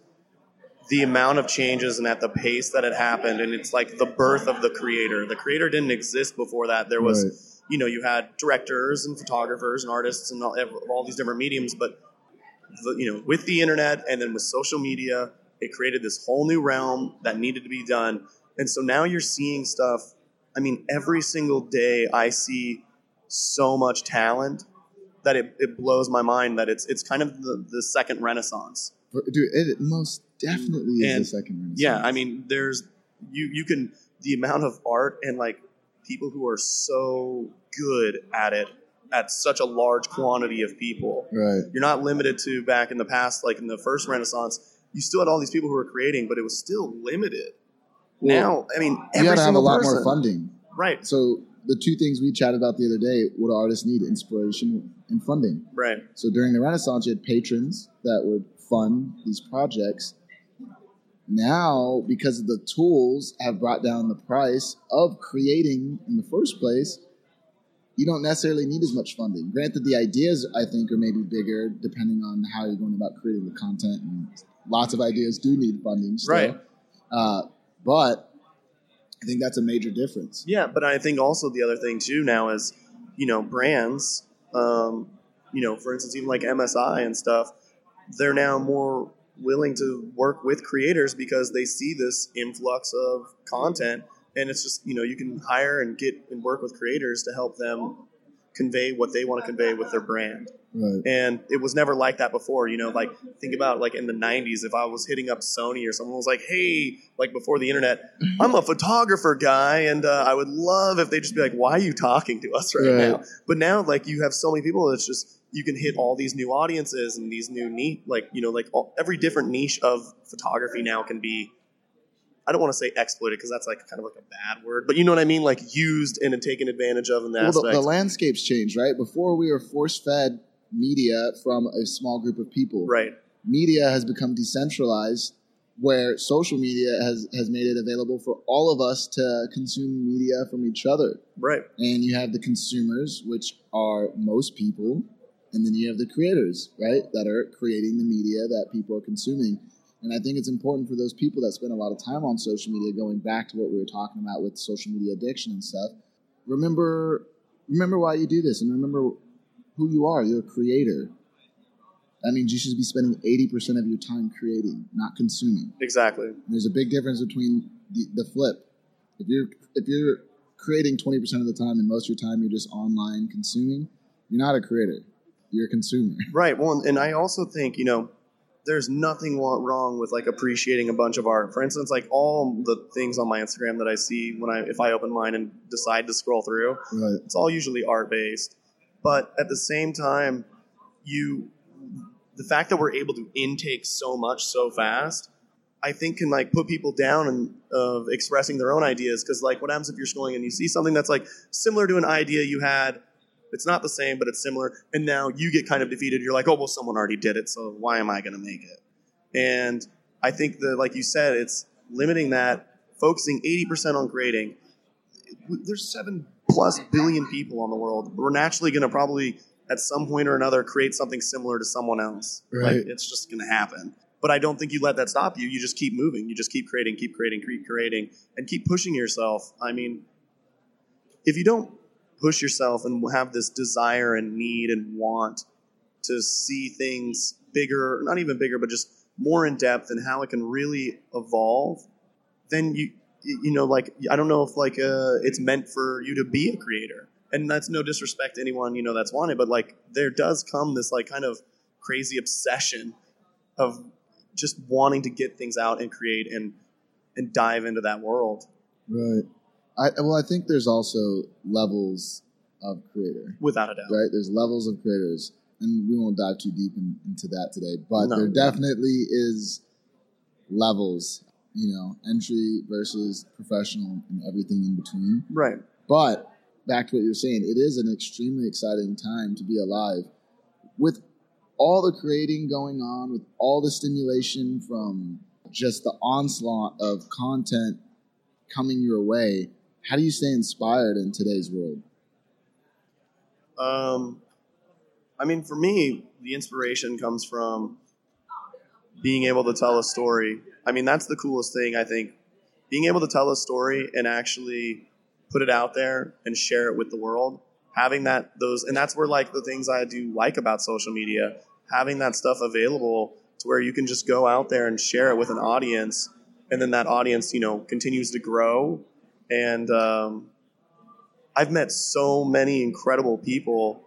the amount of changes and at the pace that it happened, and it's like the birth of the creator. The creator didn't exist before that. There was Right. you know, you had directors and photographers and artists and all, all these different mediums, but the, you know, with the internet and then with social media, it created this whole new realm that needed to be done. And so now you're seeing stuff. I mean, every single day I see so much talent that it, it blows my mind that it's it's kind of the, the second renaissance. Dude, it most definitely is And- the second renaissance. Yeah, I mean, there's you you can the amount of art and like people who are so good at it at such a large quantity of people. right. You're not limited to back in the past, like in the first Renaissance. You still had all these people who were creating, but it was still limited. now, I mean, You got to have a lot person, more funding. Right, So the two things we chatted about the other day: what artists need? Inspiration and funding. right, So during the Renaissance, you had patrons that would fund these projects. Now, because of the tools have brought down the price of creating in the first place, you don't necessarily need as much funding. Granted, the ideas I think are maybe bigger depending on how you're going about creating the content, and lots of ideas do need funding. Still. Right. Uh, but I think that's a major difference. Yeah, but I think also the other thing too now is, you know, brands, um, you know, for instance, even like MSI and stuff, they're now more willing to work with creators because they see this influx of content, and it's just you know you can hire and get and work with creators to help them convey what they want to convey with their brand Right. and it was never like that before you know like think about like in the 90s if i was hitting up sony or someone was like hey like before the internet i'm a photographer guy and uh, i would love if they just be like why are you talking to us right, Right. now but now like you have so many people it's just you can hit all these new audiences and these new neat like you know like all, every different niche of photography now can be I don't want to say exploited because that's like kind of like a bad word, but you know what I mean, like used and taken advantage of in that Well, the, the landscape's changed, right? Before we were force fed media from a small group of people. right, Media has become decentralized, where social media has, has made it available for all of us to consume media from each other. right, And you have the consumers, which are most people, and then you have the creators, right, that are creating the media that people are consuming. And I think it's important for those people that spend a lot of time on social media, going back to what we were talking about with social media addiction and stuff. Remember, remember why you do this, and remember who you are. You're a creator. That means you should be spending eighty percent of your time creating, not consuming. exactly. And there's a big difference between the, the flip. If you're if you're creating twenty percent of the time, and most of your time you're just online consuming, you're not a creator. You're a consumer. Right. Well, and I also think you know, there's nothing wrong with like appreciating a bunch of art. For instance, like all the things on my Instagram that I see when I if I open mine and decide to scroll through, Right. it's all usually art based. But at the same time, you the fact that we're able to intake so much so fast, I think can like put people down and of expressing their own ideas. Because like, what happens if you're scrolling and you see something that's like similar to an idea you had? It's not the same, but it's similar, and now you get kind of defeated. You're like, oh well, someone already did it, so why am I going to make it? And I think that, like you said, it's limiting that, focusing 80% on grading. There's seven plus billion people on the world. We're naturally going to probably, at some point or another, create something similar to someone else. Right. Like, it's just going to happen. but I don't think you let that stop you. You just keep moving. You just keep creating, keep creating, keep creating, and keep pushing yourself. I mean, if you don't push yourself and have this desire and need and want to see things bigger, not even bigger, but just more in depth and how it can really evolve, then you you know like I don't know if like uh, it's meant for you to be a creator. And that's no disrespect to anyone you know that's wanted, but like there does come this like kind of crazy obsession of just wanting to get things out and create and and dive into that world. Right. I well, I think there's also levels of creator. Without a doubt. Right. There's levels of creators, and we won't dive too deep in, into that today. But No. there definitely is levels. You know, entry versus professional and everything in between. Right. But back to what you're saying, it is an extremely exciting time to be alive with all the creating going on, with all the stimulation from just the onslaught of content coming your way. How do you stay inspired in today's world? Um, I mean, for me, the inspiration comes from being able to tell a story. I mean, that's the coolest thing, I think. Being able to tell a story and actually put it out there and share it with the world. Having that, those, and that's where like the things I do like about social media, having that stuff available to where you can just go out there and share it with an audience. And then that audience, you know, continues to grow. And, um, I've met so many incredible people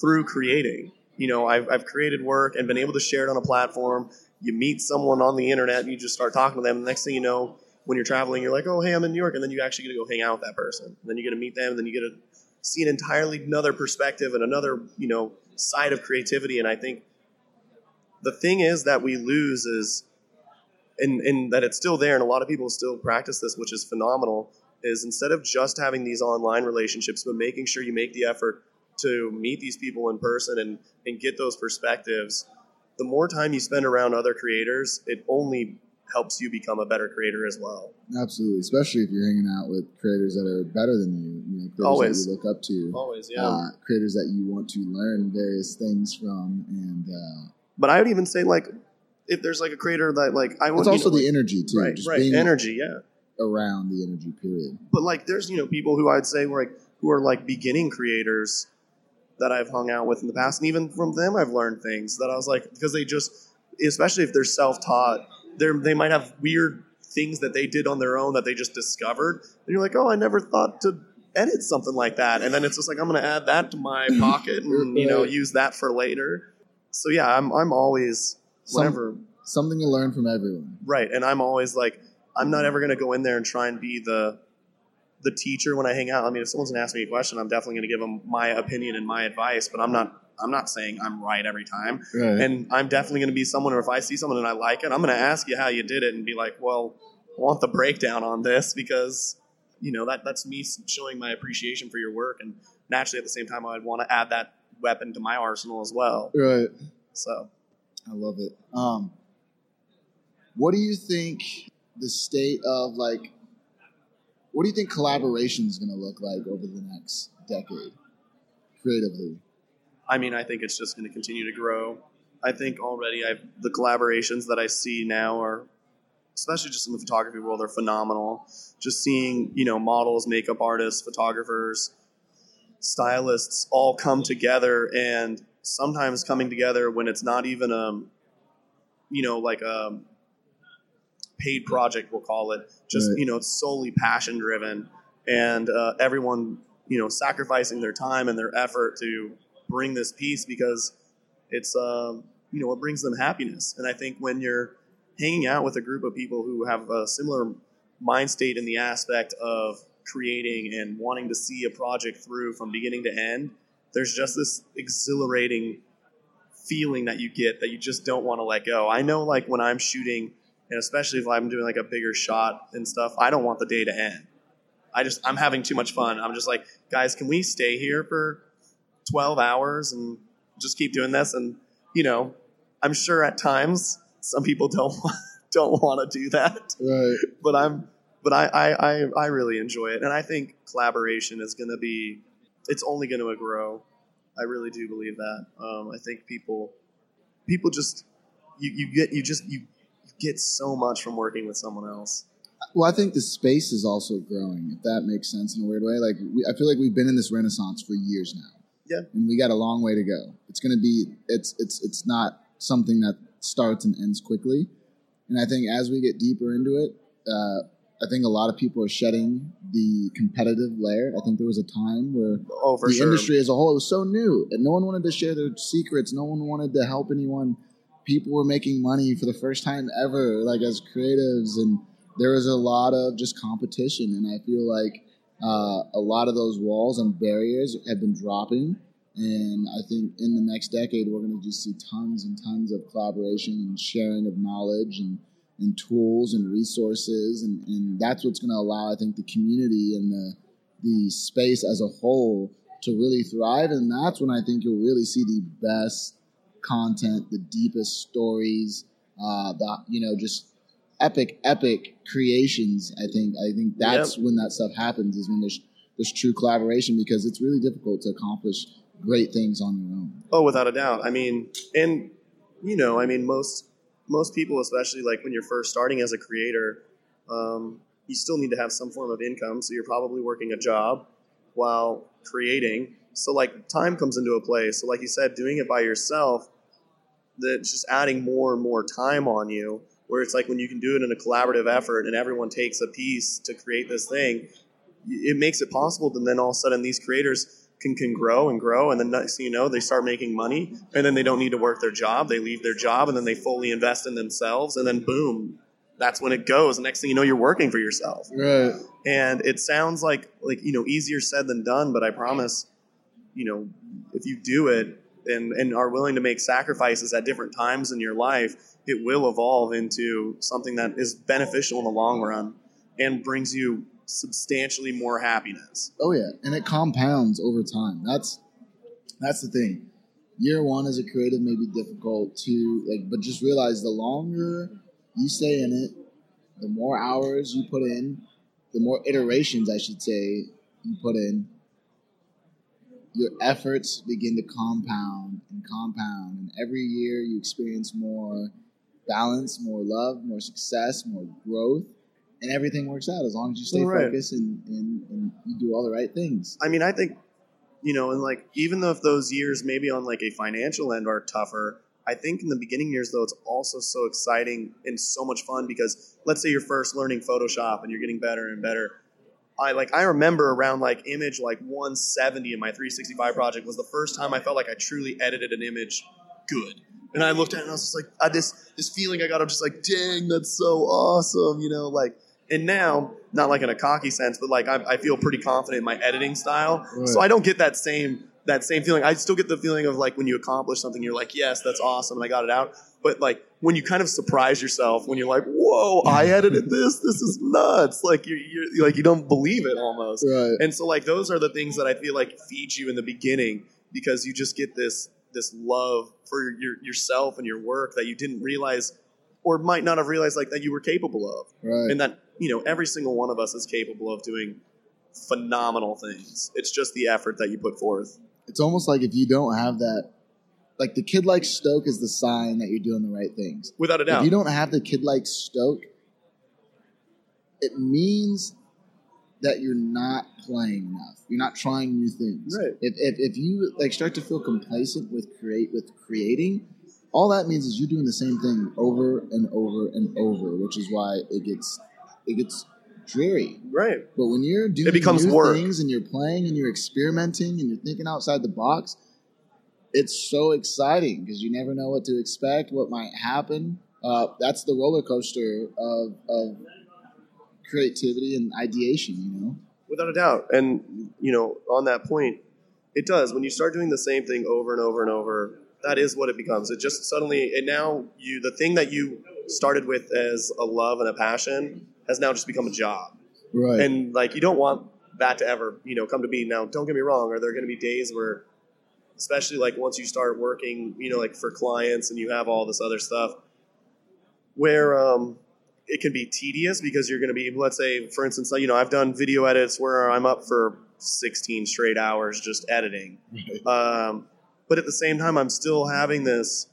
through creating. You know, I've, I've created work and been able to share it on a platform. You meet someone on the internet and you just start talking to them. The next thing you know, when you're traveling, you're like, oh, hey, I'm in New York. And then you actually get to go hang out with that person. And then you get to meet them and then you get to see an entirely another perspective and another, you know, side of creativity. And I think the thing is that we lose is, and, and that it's still there and a lot of people still practice this, which is phenomenal, is instead of just having these online relationships, but making sure you make the effort to meet these people in person and, and get those perspectives, the more time you spend around other creators, it only helps you become a better creator as well. Absolutely, especially if you're hanging out with creators that are better than you, you know, creators Always. that you look up to, Always, yeah. uh, creators that you want to learn various things from, and uh, but I would even say like if there's like a creator that like I want it's also know, the energy too, right, just right, being energy, yeah. Around the energy. Period. But like there's you know people who I'd say were like who are like beginning creators that I've hung out with in the past, and even from them I've learned things that I was like because they just especially if they're self-taught, they they might have weird things that they did on their own that they just discovered, and you're like, oh, I never thought to edit something like that, and then it's just like I'm going to add that to my pocket and you know use that for later. So yeah, I'm I'm always Some- Something to learn from everyone. right, and I'm always like I'm not ever going to go in there and try and be the the teacher when I hang out. I mean, if someone's going to ask me a question, I'm definitely going to give them my opinion and my advice, but I'm not I'm not saying I'm right every time. Right. And I'm definitely going to be someone, or if I see someone and I like it, I'm going to ask you how you did it and be like, well, I want the breakdown on this because, you know, that that's me showing my appreciation for your work. And naturally, at the same time, I'd want to add that weapon to my arsenal as well. right. So, I love it. Um, what do you think the state of like? What do you think collaboration is going to look like over the next decade, creatively? I mean, I think it's just going to continue to grow. I think already I've, the collaborations that I see now are, especially just in the photography world, are phenomenal. Just seeing, you know, models, makeup artists, photographers, stylists all come together and sometimes coming together when it's not even a, you know, like a paid project, we'll call it. Just, Right. you know, it's solely passion driven and uh, everyone, you know, sacrificing their time and their effort to bring this piece because it's um, you know it brings them happiness and i think when you're hanging out with a group of people who have a similar mind state in the aspect of creating and wanting to see a project through from beginning to end there's just this exhilarating feeling that you get that you just don't want to let go i know like when i'm shooting and especially if i'm doing like a bigger shot and stuff i don't want the day to end. I just i'm having too much fun. I'm just like guys can we stay here for 12 hours and just keep doing this? And you know i'm sure at times some people don't don't want to do that. Right. but i'm but I, I i i really enjoy it. And i think collaboration is going to be it's only going to grow. I really do believe that. Um, i think people people just you, you get you just you get so much from working with someone else. Well, I think the space is also growing, if that makes sense in a weird way. Like, we, I feel like we've been in this renaissance for years now. Yeah. And we got a long way to go. It's going to be, it's, it's, it's not something that starts and ends quickly. And I think as we get deeper into it, uh, I think a lot of people are shedding the competitive layer. I think there was a time where Oh, the sure. industry as a whole it was so new and no one wanted to share their secrets. No one wanted to help anyone. People were making money for the first time ever, like as creatives, and there was a lot of just competition. And I feel like uh, a lot of those walls and barriers have been dropping. And I think in the next decade, we're going to just see tons and tons of collaboration and sharing of knowledge and, and tools and resources. And, and that's what's going to allow, I think, the community and the, the space as a whole to really thrive. And that's when I think you'll really see the best content, the deepest stories, uh, the, you know, just epic, epic creations. I think, I think that's when that stuff happens is when there's, there's true collaboration because it's really difficult to accomplish great things on your own. Oh, without a doubt. I mean, and you know, I mean, most most people, especially like when you're first starting as a creator, um, you still need to have some form of income. So you're probably working a job while creating. So like time comes into a play. So like you said, doing it by yourself, that's just adding more and more time on you. Where it's like when you can do it in a collaborative effort and everyone takes a piece to create this thing, it makes it possible. And then all of a sudden, these creators can, can grow and grow and then next thing you know they start making money and then they don't need to work their job they leave their job and then they fully invest in themselves and then boom that's when it goes next thing you know you're working for yourself Right. and it sounds like like you know easier said than done but i promise you know if you do it and and are willing to make sacrifices at different times in your life it will evolve into something that is beneficial in the long run and brings you substantially more happiness Oh yeah, and it compounds over time. That's that's the thing. Year one as a creative may be difficult to like, but just realize the longer you stay in it, the more hours you put in, the more iterations I should say you put in. Your efforts begin to compound and compound, and every year you experience more balance, more love, more success, more growth, and everything works out as long as you stay Right. focused and, and, and you do all the right things. I mean, I think, you know, and like, even though if those years maybe on like a financial end are tougher, I think in the beginning years, though, it's also so exciting and so much fun because let's say you're first learning Photoshop and you're getting better and better. I like, I remember around like image like 170 in my 365 project was the first time I felt like I truly edited an image good. And I looked at it and I was just like, I this this feeling I got. I'm just like, dang, that's so awesome, you know, like. And now, not like in a cocky sense, but like I, I feel pretty confident in my editing style, Right. so I don't get that same that same feeling. I still get the feeling of like when you accomplish something, you're like, yes, that's awesome, and I got it out. But like when you kind of surprise yourself, when you're like, whoa, I edited this, this is nuts. Like you're, you're like you don't believe it almost. Right. And so like those are the things that I feel like feed you in the beginning because you just get this this love for your yourself and your work that you didn't realize or might not have realized like that you were capable of. Right. And that, you know, every single one of us is capable of doing phenomenal things. It's just the effort that you put forth. it's almost like if you don't have that, like the kid like stoke is the sign that you're doing the right things. Without a doubt. If you don't have the kid like stoke, it means that you're not playing enough. You're not trying new things. Right. If, if, if you like start to feel complacent with create with creating, all that means is you're doing the same thing over and over and over, which is why it gets it gets dreary. right. But when you're doing It becomes new work. things and you're playing and you're experimenting and you're thinking outside the box, it's so exciting because you never know what to expect, what might happen. Uh, that's the roller coaster of, of creativity and ideation, you know? Without a doubt. And, you know, on that point, it does. When you start doing the same thing over and over and over, that is what it becomes. It just suddenly, and now you, the thing that you started with as a love and a passion has now just become a job. Right. and like you don't want that to ever you know come to be now don't get me wrong are there going to be days where especially like once you start working you know like for clients and you have all this other stuff where um it can be tedious because you're going to be let's say for instance you know i've done video edits where i'm up for 16 straight hours just editing um, but at the same time i'm still having this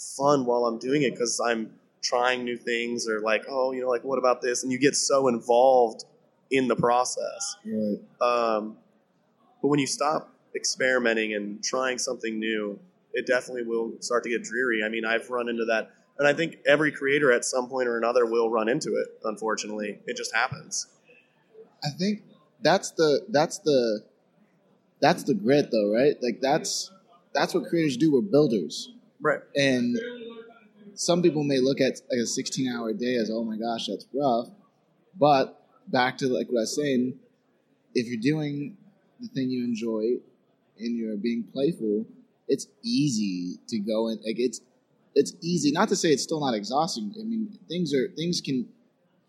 fun while I'm doing it because I'm trying new things or like, oh, you know, like what about this? And you get so involved in the process. Right. Um, but when you stop experimenting and trying something new, it definitely will start to get dreary. I mean, I've run into that, and I think every creator at some point or another will run into it. Unfortunately, it just happens. I think that's the that's the that's the grit though, right? Like that's that's what creators do. We're builders, Right. and some people may look at like a 16 hour day as oh my gosh that's rough but back to like what i was saying if you're doing the thing you enjoy and you're being playful it's easy to go in like it's it's easy not to say it's still not exhausting i mean things are things can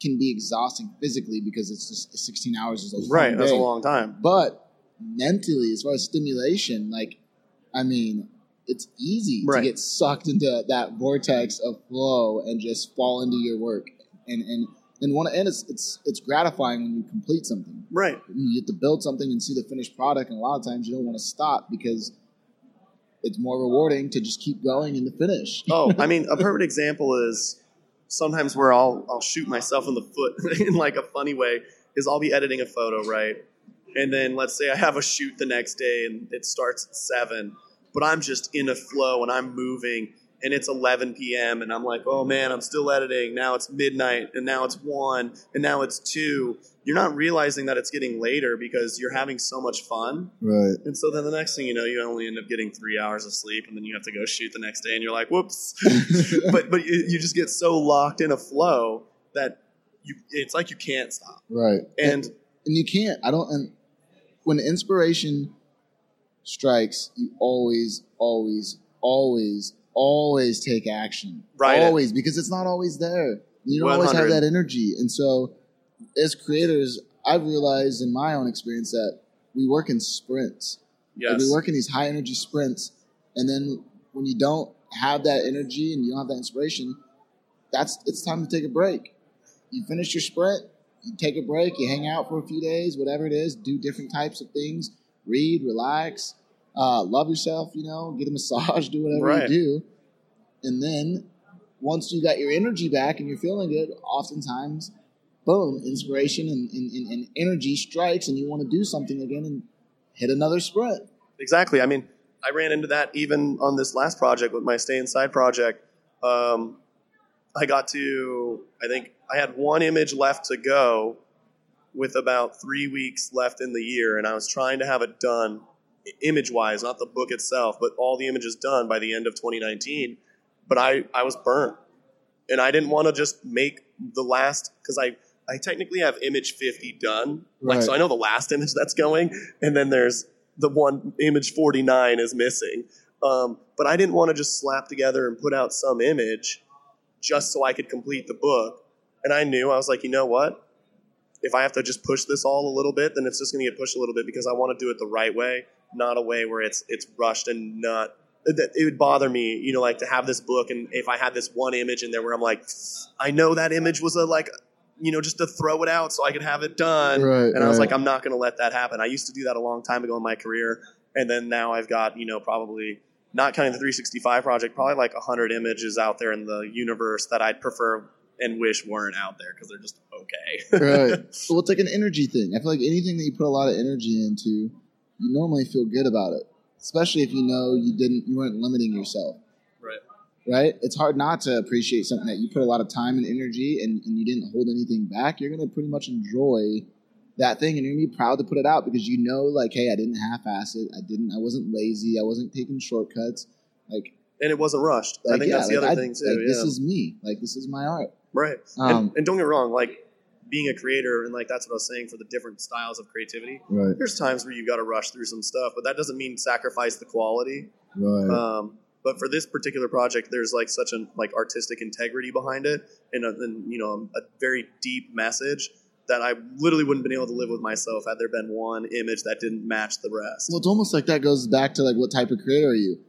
can be exhausting physically because it's just 16 hours is a long Right. That's a long time. But mentally, as far as stimulation, like, I mean, it's easy Right. to get sucked into that vortex of flow and just fall into your work. And and and one and it's it's it's gratifying when you complete something. Right. You get to build something and see the finished product, and a lot of times you don't want to stop because it's more rewarding to just keep going in the finish. Oh, I mean, a perfect example is sometimes where I'll I'll shoot myself in the foot in like a funny way is I'll be editing a photo, right? And then let's say I have a shoot the next day and it starts at seven, but I'm just in a flow and I'm moving and it's 11 p.m. and I'm like, oh man, I'm still editing. Now it's midnight and now it's one and now it's two. You're not realizing that it's getting later because you're having so much fun. Right. And so then the next thing you know, you only end up getting three hours of sleep, and then you have to go shoot the next day, and you're like, "Whoops!" but but you, you just get so locked in a flow that you it's like you can't stop. Right. And and you can't. I don't. And when inspiration strikes, you always, always, always, always take action. Right. Always, because it's not always there. You don't always have that energy. And so, as creators, I've realized in my own experience that we work in sprints. Like, yes, we work in these high energy sprints, and then when you don't have that energy and you don't have that inspiration, that's it's time to take a break. You finish your sprint, you take a break, you hang out for a few days, whatever it is, do different types of things, read, relax, uh, love yourself, you know, get a massage, do whatever Right. you do, and then once you got your energy back and you're feeling good, oftentimes, boom, inspiration and, and, and, and energy strikes, and you want to do something again and hit another sprint. exactly. I mean, I ran into that even on this last project with my Stay Inside project. Um, I got to, I think I had one image left to go with about three weeks left in the year, and I was trying to have it done image wise, not the book itself, but all the images done by the end of 2019. But I, I was burnt. And I didn't want to just make the last, because I, I technically have image 50 done. Like, Right. so I know the last image that's going, and then there's the one image 49 is missing. Um, but I didn't want to just slap together and put out some image just so I could complete the book. And I knew, I was like, you know what? If I have to just push this all a little bit, then it's just going to get pushed a little bit because I want to do it the right way, not a way where it's it's rushed and not. That it would bother me, you know, like to have this book and if I had this one image in there where I'm like, I know that image was a like, you know, just to throw it out so I could have it done. Right, and I was right. like, I'm not going to let that happen. I used to do that a long time ago in my career, and then now I've got you know probably not counting the 365 project, probably like 100 images out there in the universe that I'd prefer and wish weren't out there because they're just okay. right. Well, it's like an energy thing. I feel like anything that you put a lot of energy into, you normally feel good about it, especially if you know you didn't, you weren't limiting yourself. Right. Right. It's hard not to appreciate something that you put a lot of time and energy and, and you didn't hold anything back. You're to pretty much enjoy that thing and you're to be proud to put it out because you know, like, hey, I didn't half-ass it. I didn't. I wasn't lazy. I wasn't taking shortcuts. Like, and it wasn't rushed. I like think yeah, that's the like, other I- thing too. like, yeah. This is me. Like, this is my art. right. Um, and, and don't get wrong, like being a creator and like that's what I was saying for the different styles of creativity. Right. There's times where you got to rush through some stuff, but that doesn't mean sacrifice the quality. Right. Um, but for this particular project, there's like such an like artistic integrity behind it, and, a, and you know a very deep message that I literally wouldn't have been able to live with myself had there been one image that didn't match the rest. Well, it's almost like that goes back to like what type of creator are you?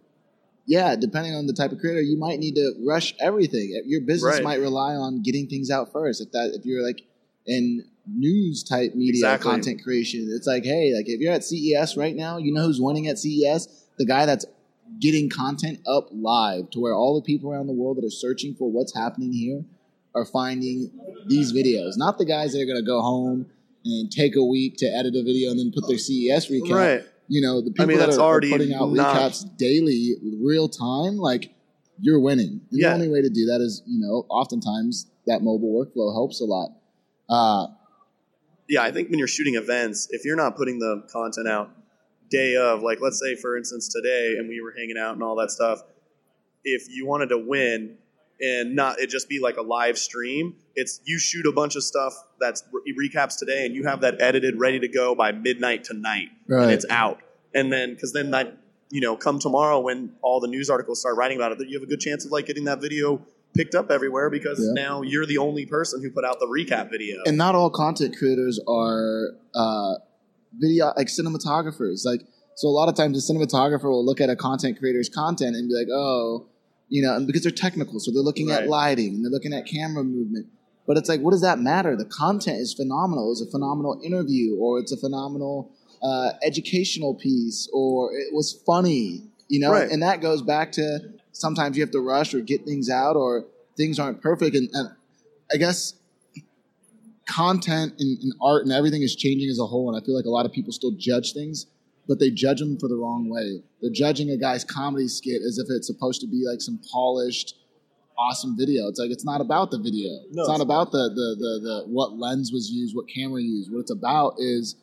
Yeah, depending on the type of creator, you might need to rush everything. Your business Right. might rely on getting things out first. If that, if you're like in news type media Exactly. content creation, it's like, hey, like if you're at CES right now, you know who's winning at CES? The guy that's getting content up live to where all the people around the world that are searching for what's happening here are finding these videos. Not the guys that are going to go home and take a week to edit a video and then put their CES recap. Right. You know, the people mean, that are, are already putting out not- recaps daily, real time, like you're winning. And Yeah. The only way to do that is, you know, oftentimes that mobile workflow helps a lot. Uh, yeah, I think when you're shooting events, if you're not putting the content out day of, like let's say for instance today, and we were hanging out and all that stuff, if you wanted to win and not it just be like a live stream, it's you shoot a bunch of stuff that's re- recaps today, and you have that edited ready to go by midnight tonight, Right. and it's out, and then because then that you know come tomorrow when all the news articles start writing about it, that you have a good chance of like getting that video picked up everywhere because Yeah. now you're the only person who put out the recap video. and not all content creators are uh, video like cinematographers. Like so, a lot of times a cinematographer will look at a content creator's content and be like, "Oh, you know," and because they're technical, so they're looking Right. at lighting and they're looking at camera movement. But it's like, what does that matter? The content is phenomenal. It's a phenomenal interview, or it's a phenomenal uh, educational piece, or it was funny. You know, Right. and that goes back to sometimes you have to rush or get things out, or things aren't perfect. And, and I guess content and, and art and everything is changing as a whole, and I feel like a lot of people still judge things, but they judge them for the wrong way. They're judging a guy's comedy skit as if it's supposed to be like some polished, awesome video. It's like it's not about the video. No, it's not it's- about the, the the the what lens was used, what camera used. What it's about is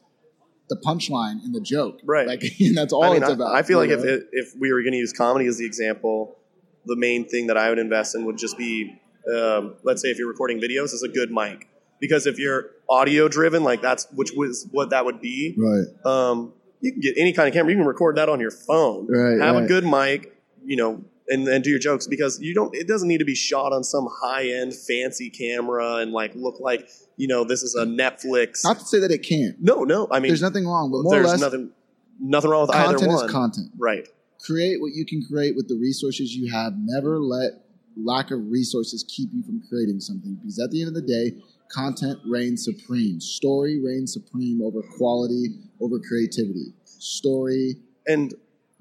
the punchline and the joke. Right. Like and that's all I mean, it's I, about. I feel like if know? it, if we were going to use comedy as the example, the main thing that I would invest in would just be, um, let's say, if you're recording videos, is a good mic. Because if you're audio driven, like that's which was what that would be. right. Um, you can get any kind of camera. You can record that on your phone. Right, Have a good mic. You know. And then do your jokes because you don't. It doesn't need to be shot on some high end fancy camera and like look like you know this is a Netflix. Not to say that it can't. no, no. I mean, There's nothing wrong, but more or there's less, nothing, nothing wrong with either content one. is content. Right. Create what you can create with the resources you have. Never let lack of resources keep you from creating something because at the end of the day, content reigns supreme. Story reigns supreme over quality, over creativity. Story And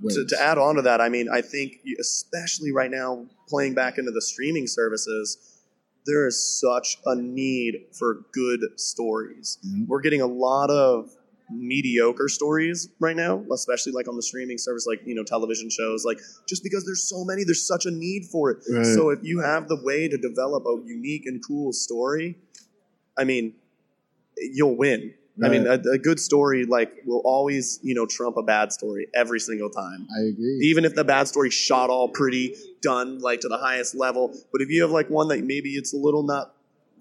to, to add on to that, I mean, I think especially right now, playing back into the streaming services, there is such a need for good stories. Mhm. We're getting a lot of mediocre stories right now, especially like on the streaming service, like you know, television shows. Like just because there's so many, there's such a need for it. Right. So if you have the way to develop a unique and cool story, I mean, you'll win. I mean, a, a good story like will always, you know, trump a bad story every single time. I agree. Even if the bad story shot all pretty, done like to the highest level, but if you have like one that maybe it's a little not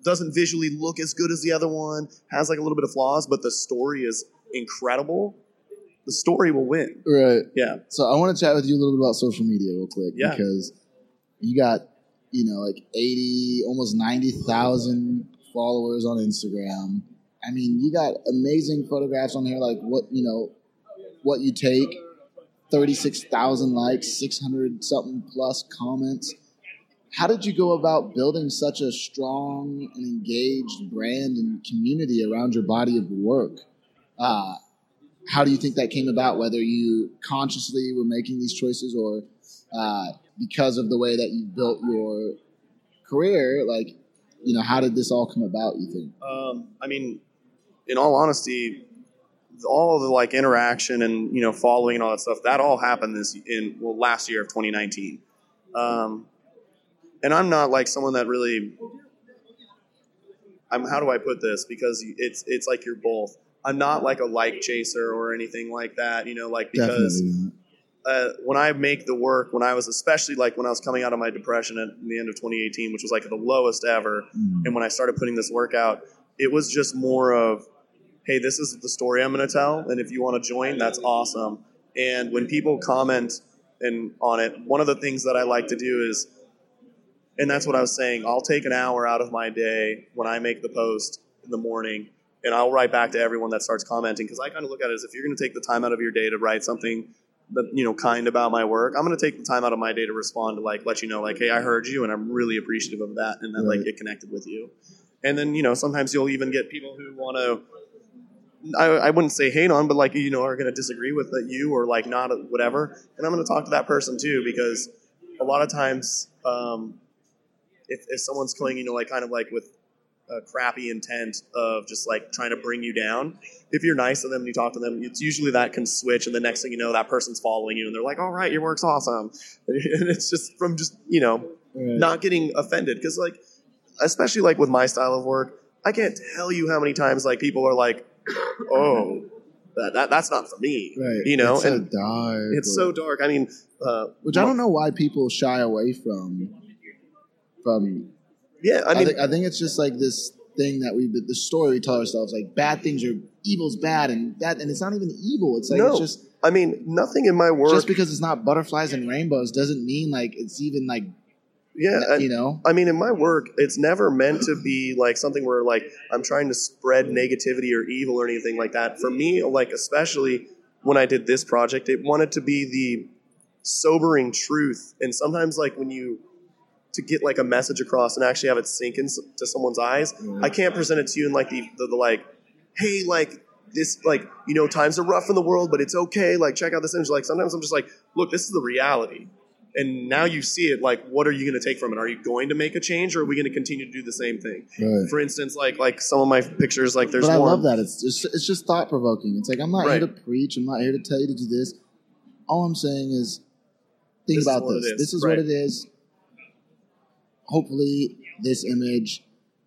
doesn't visually look as good as the other one, has like a little bit of flaws, but the story is incredible, the story will win. Right. Yeah. So I want to chat with you a little bit about social media real quick Yeah. because you got, you know, like 80, almost 90,000 followers on Instagram. I mean, you got amazing photographs on here, like what, you know, what you take, 36,000 likes, 600 something plus comments. How did you go about building such a strong and engaged brand and community around your body of work? Uh, how do you think that came about? Whether you consciously were making these choices or uh, because of the way that you built your career, like, you know, how did this all come about, you think? Um, I mean, in all honesty, all the like interaction and you know following and all that stuff that all happened this in well last year of 2019. Um, and I'm not like someone that really. I'm. How do I put this? Because it's it's like you're both. I'm not like a like chaser or anything like that. You know, like because uh, when I make the work, when I was especially like when I was coming out of my depression at the end of 2018, which was like the lowest ever, Mm. and when I started putting this work out, it was just more of, hey, this is the story I'm going to tell, and if you want to join, that's awesome. And when people comment and on it, one of the things that I like to do is, and that's what I was saying, I'll take an hour out of my day when I make the post in the morning, and I'll write back to everyone that starts commenting because I kind of look at it as if you're going to take the time out of your day to write something that you know kind about my work i'm going to take the time out of my day to respond to like let you know like hey i heard you and i'm really appreciative of that and that like Right. it connected with you and then you know sometimes you'll even get people who want to I, I wouldn't say hate on, but like you know are going to disagree with that you or like not whatever, and I'm going to talk to that person too because a lot of times um, if if someone's coming, you know, like kind of like with a crappy intent of just like trying to bring you down. If you're nice to them and you talk to them, it's usually that can switch, and the next thing you know, that person's following you, and they're like, "All right, your work's awesome," and it's just from just you know Right. not getting offended because like especially like with my style of work, I can't tell you how many times like people are like, "Oh, that, that that's not for me," Right. you know, it's so and dark. it's so dark. I mean, uh, which I don't know why people shy away from. From yeah, I I, mean, think, I think it's just like this thing that we the story we tell ourselves like bad things are evil's bad and that and it's not even evil. It's like No. it's just I mean, nothing in my work. just because it's not butterflies and rainbows doesn't mean like it's even like yeah, you know I mean, in my work, it's never meant to be like something where like I'm trying to spread negativity or evil or anything like that. For me, like especially when I did this project, it wanted to be the sobering truth. And sometimes, like when you to get like a message across and actually have it sink into someone's eyes, mm-hmm. I can't present it to you in like the, the, the like, hey, like this, like you know, times are rough in the world, but it's okay. Like check out this image. Like sometimes I'm just like, look, this is the reality and now you see it like what are you going to take from it are you going to make a change or are we going to continue to do the same thing Right. for instance like like some of my pictures like there's but I love that. It's just it's just thought provoking. It's like I'm not Right. here to preach. I'm not here to tell you to do this. All I'm saying is think This about this. is. This is Right. what it is. Hopefully, this image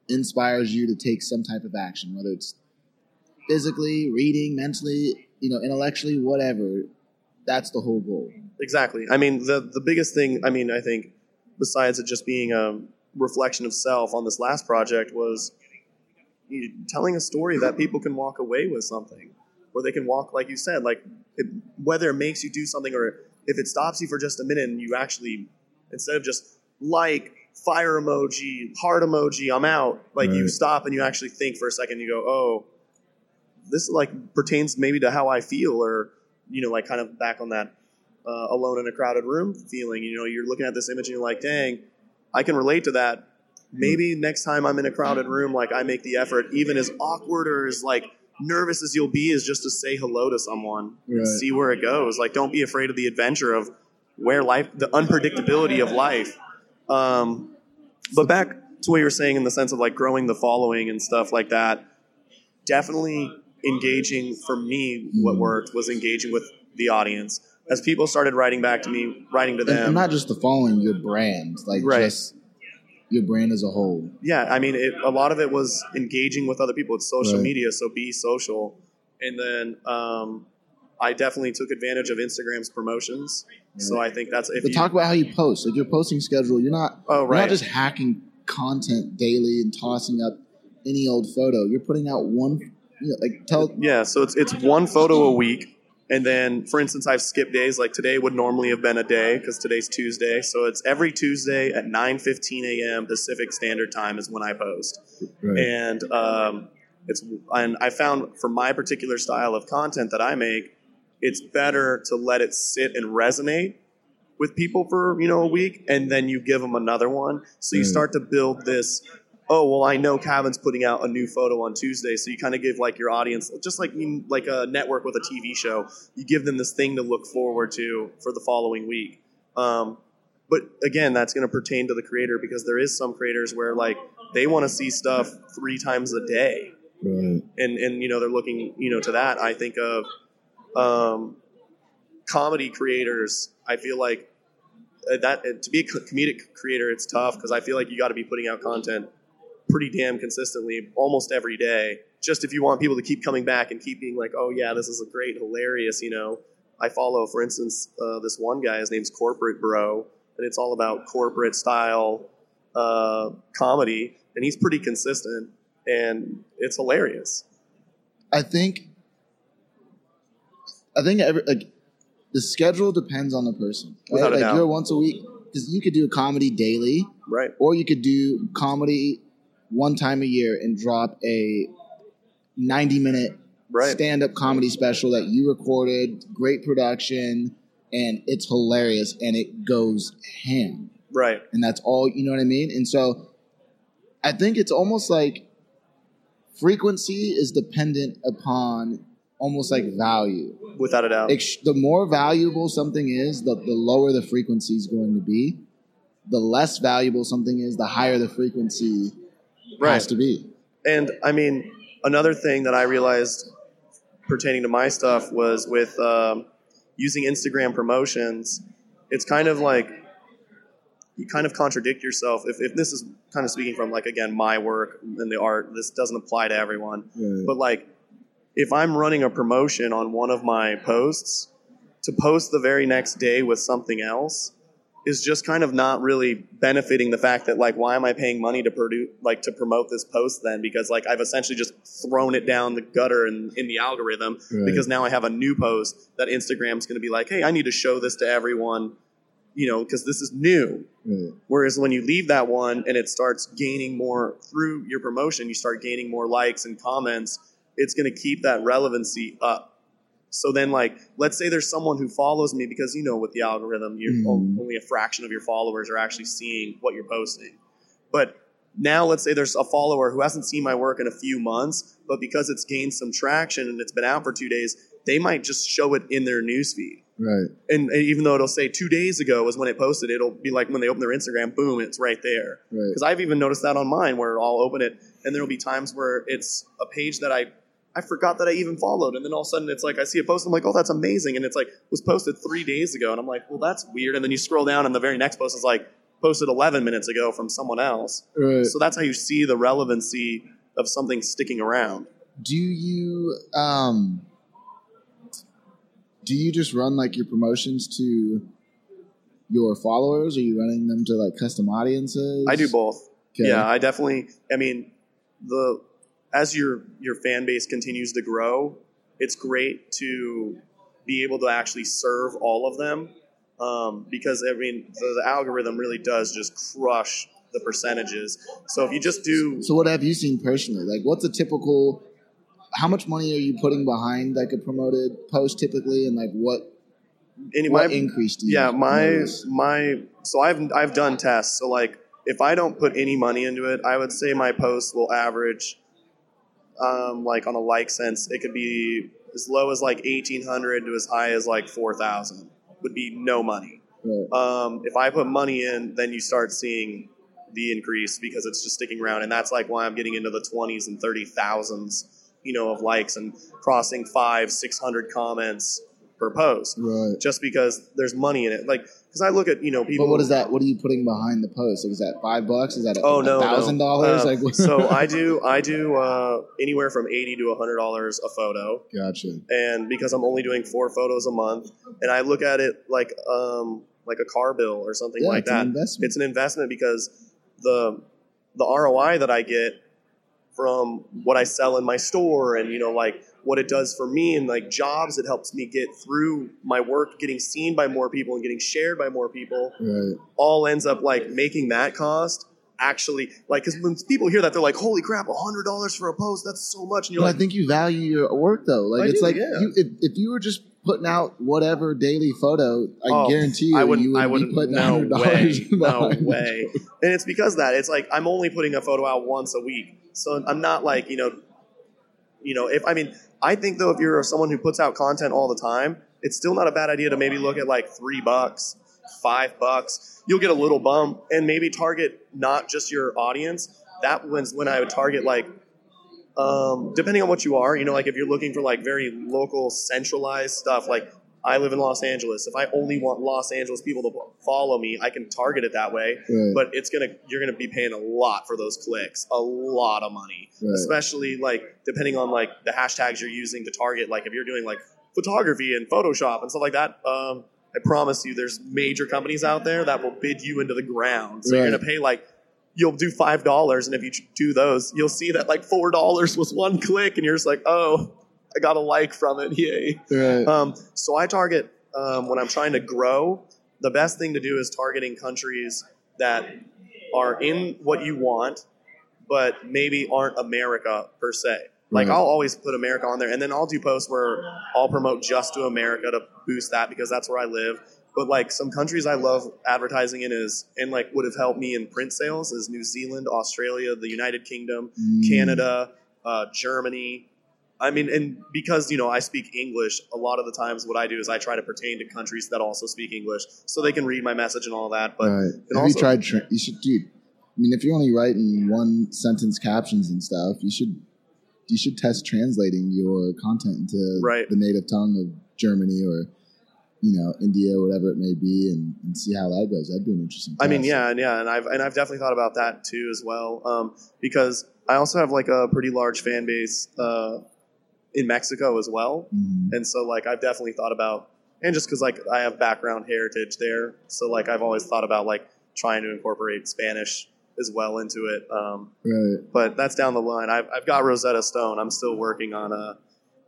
inspires you to take some type of action, whether it's physically, reading, mentally, you know, intellectually, whatever. That's the whole goal. exactly i mean the the biggest thing i mean i think besides it just being a reflection of self on this last project was telling a story that people can walk away with something or they can walk like you said like it, whether it makes you do something or if it stops you for just a minute and you actually instead of just like fire emoji heart emoji i'm out. Like you stop and you actually think for a second. You go oh this like pertains maybe to how i feel or you know like kind of back on that uh, alone in a crowded room feeling. You know you're looking at this image and you're like dang i can relate to that. Maybe next time i'm in a crowded room like i make the effort even as awkward or as like nervous as you'll be is just to say hello to someone and Right. see where it goes. Like don't be afraid of the adventure of where life the unpredictability of life um, but back to what you were saying in the sense of like growing the following and stuff like that definitely engaging for me what Mhm. worked was engaging with the audience as people started writing back to me writing to And, them and not just the following, your brand, like Right. just your brand as a whole. yeah i mean it, a lot of it was engaging with other people it's social Right. media so be social and then um, i definitely took advantage of instagram's promotions so i think that's if But you talk about how you post, like your posting schedule. You're not oh You're right not just hacking content daily and tossing up any old photo. You're putting out one, you know, like tell. Yeah, so it's it's one photo a week, and then for instance, I've skipped days. Like today would normally have been a day because today's Tuesday, so it's every Tuesday at nine fifteen a.m. Pacific Standard Time is when I post, and um, it's and I found for my particular style of content that I make, it's better to let it sit and resonate with people for you know a week, and then you give them another one, so you Right. start to build this oh well i know Kavan's putting out a new photo on tuesday so you kind of give like your audience just like you like a network with a tv show you give them this thing to look forward to for the following week um, but again that's going to pertain to the creator because there is some creators where like they want to see stuff three times a day Right. and and you know they're looking you know to that i think of um, comedy creators i feel like uh, that to be a comedic creator it's tough because i feel like you got to be putting out content pretty damn consistently almost every day just if you want people to keep coming back and keep being like oh yeah this is a great hilarious you know i follow for instance uh, this one guy his name's corporate bro and it's all about corporate style uh, comedy and he's pretty consistent and it's hilarious I think. I think every like the schedule depends on the person. Right? Without a like doubt. you're once a week because you could do a comedy daily, right or you could do comedy one time a year and drop a ninety minute right stand up comedy special that you recorded, great production, and it's hilarious and it goes ham. right And that's all, you know what I mean? And so I think it's almost like frequency is dependent upon almost like value. without a doubt. Ex- the more valuable something is, the, the lower the frequency is going to be. The less valuable something is, the higher the frequency Right. has to be. And I mean, another thing that I realized pertaining to my stuff was with um, using Instagram promotions. It's kind of like you kind of contradict yourself. If, if this is kind of speaking from like again my work and the art, this doesn't apply to everyone. Right. But like, if I'm running a promotion on one of my posts, to post the very next day with something else is just kind of not really benefiting the fact that like why am I paying money to produce like to promote this post then because like I've essentially just thrown it down the gutter in, in the algorithm Right. because now I have a new post that Instagram's going to be like hey I need to show this to everyone you know because this is new Right. Whereas when you leave that one and it starts gaining more through your promotion, you start gaining more likes and comments, it's going to keep that relevancy up. So then, like, let's say there's someone who follows me because you know with the algorithm, you're Mhm. only a fraction of your followers are actually seeing what you're posting. But now, let's say there's a follower who hasn't seen my work in a few months, but because it's gained some traction and it's been out for two days, they might just show it in their newsfeed Right. and, and even though it'll say two days ago was when it posted, it'll be like when they open their Instagram, boom, it's right there. Right. Because I've even noticed that on mine, where I'll open it, and there'll be times where it's a page that I I forgot that I even followed, and then all of a sudden it's like I see a post, I'm like, oh, that's amazing, and it's like was posted three days ago, and I'm like, well, that's weird, and then you scroll down, and the very next post is like posted 11 minutes ago from someone else. Right. So that's how you see the relevancy of something sticking around. do you um do you just run like your promotions to your followers? Are you running them to like custom audiences? I do both. Okay. Yeah, I definitely. I mean, the as your your fan base continues to grow, it's great to be able to actually serve all of them um, because I mean the, the algorithm really does just crush the percentages. So if you just do So what have you seen personally? Like what's a typical how much money are you putting behind like a promoted post typically and like what any, what my- increase do you yeah my notice? my so i've i've done tests so like if i don't put any money into it i would say my post will average um, like on a like sense it could be as low as like 1800 to as high as like 4000 would be no money Right. um, if i put money in then you start seeing the increase because it's just sticking around and that's like why i'm getting into the 20s and 30 thousands you know of likes and crossing five 600 comments per post Right. just because there's money in it. Like, because I look at you know people. But what is that? What are you putting behind the post? Like, is that five bucks? Is that a Oh no, thousand no. dollars? Uh, Like, what- so I do I do uh, anywhere from eighty to hundred dollars a photo, gotcha. and because I'm only doing four photos a month, and I look at it like um like a car bill or something Yeah, like it's an that. investment. It's an investment because the the ROI that I get from what I sell in my store and you know like what it does for me and like jobs it helps me get through my work getting seen by more people and getting shared by more people Right. all ends up like making that cost actually like because when people hear that they're like holy crap a hundred dollars for a post that's so much and you're But like I think you value your work though. Like I it's do, like yeah. you, if, if you were just putting out whatever daily photo, I Oh, guarantee you, I wouldn't. you would I wouldn't. putting No way. No way. And it's because of that it's like I'm only putting a photo out once a week, so I'm not like you know, you know. If I mean, I think though, if you're someone who puts out content all the time, it's still not a bad idea to maybe look at like three bucks, five bucks. You'll get a little bump, and maybe target not just your audience. That was when I would target like um, depending on what you are, you know, like if you're looking for like very local, centralized stuff, like I live in Los Angeles. If I only want Los Angeles people to follow me, I can target it that way. Right. But it's gonna, you're gonna be paying a lot for those clicks, a lot of money, Right. especially like depending on like the hashtags you're using to target. Like if you're doing like photography and Photoshop and stuff like that. Um, I promise you, there's major companies out there that will bid you into the ground. So you're gonna pay like you'll do five dollars, and if you do those, you'll see that like four dollars was one click, and you're just like, oh, I got a like from it, yay. right. Um, so I target um, when I'm trying to grow. The best thing to do is targeting countries that are in what you want, but maybe aren't America per se. Like. I'll always put America on there, and then I'll do posts where I'll promote just to America to boost that because that's where I live. But like some countries I love advertising in is and like would have helped me in print sales is New Zealand, Australia, the United Kingdom, Mm. Canada, uh, Germany. I mean, and because you know I speak English, a lot of the times what I do is I try to pertain to countries that also speak English, so they can read my message and all that. But right. Have also, you tried? Tra- you should, dude. I mean, if you're only writing one sentence captions and stuff, you should you should test translating your content into Right. the native tongue of Germany or you know India or whatever it may be, and, and see how that goes. That'd be an interesting. I mean, yeah, and yeah, and I've and I've definitely thought about that too as well, um, because I also have like a pretty large fan base uh, in Mexico as well, Mhm. and so like I've definitely thought about, and just because like I have background heritage there, so like I've always thought about like trying to incorporate Spanish as well into it. Um, Right. but that's down the line. I've, I've got Rosetta Stone. I'm still working on uh,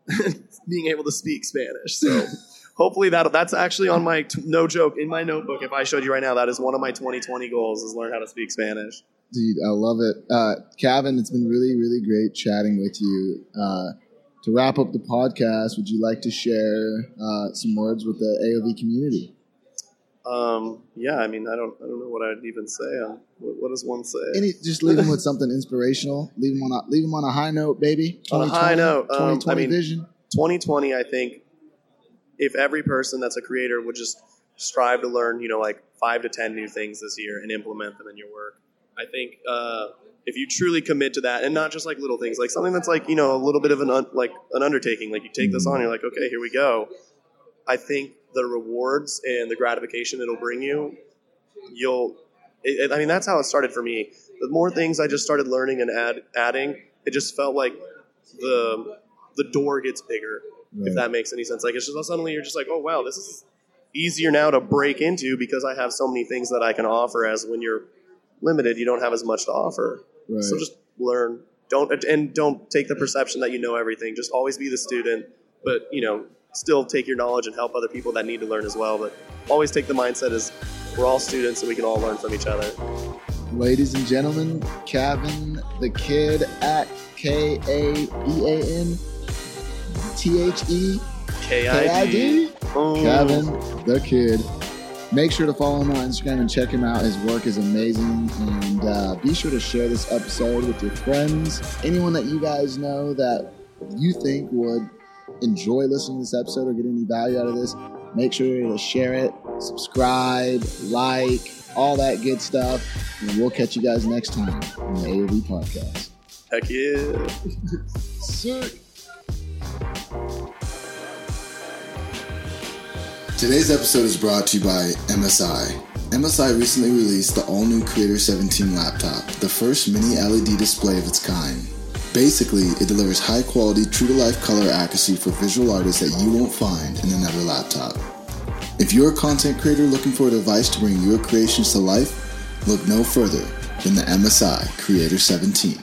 being able to speak Spanish. So hopefully that that's actually on my t- no joke in my notebook. If I showed you right now, that is one of my 2020 goals is learn how to speak Spanish. Dude, I love it. Uh, Kavan, it's been really, really great chatting with you. Uh, to wrap up the podcast, would you like to share uh, some words with the AOV community? Um, yeah, I mean, I don't I don't know what I'd even say. Um, what, what does one say? Any, just leave them with something inspirational. Leave them on a leave them on a high note, baby. On a high note, um, 2020 I mean- vision. 2020, I think if every person that's a creator would just strive to learn, you know, like five to 10 new things this year and implement them in your work, I think uh, if you truly commit to that and not just like little things, like something that's like, you know, a little bit of an, un- like an undertaking, like you take this on, you're like, okay, here we go. I think the rewards and the gratification it'll bring you, you'll, it, it- I mean, that's how it started for me. The more things I just started learning and add, adding, it just felt like the, the door gets bigger if that makes any sense. Like it's just suddenly you're just like, oh wow, this is easier now to break into because I have so many things that I can offer. As when you're limited, you don't have as much to offer. Right. So just learn. Don't and don't take the perception that you know everything. Just always be the student, but you know, still take your knowledge and help other people that need to learn as well. But always take the mindset as we're all students and we can all learn from each other. Ladies and gentlemen, Kavan the Kid at K A V A N T H E K I. D. Kavan the Kid. Make sure to follow him on Instagram and check him out. His work is amazing. And uh, be sure to share this episode with your friends, anyone that you guys know that you think would enjoy listening to this episode or get any value out of this. Make sure to share it, subscribe, like, all that good stuff. And we'll catch you guys next time on the AOV podcast. Heck yeah. Sick. Today's episode is brought to you by MSI. MSI recently released the all new Creator 17 laptop, the first mini LED display of its kind. Basically, it delivers high quality, true to life color accuracy for visual artists that you won't find in another laptop. If you're a content creator looking for a device to bring your creations to life, look no further than the MSI Creator 17.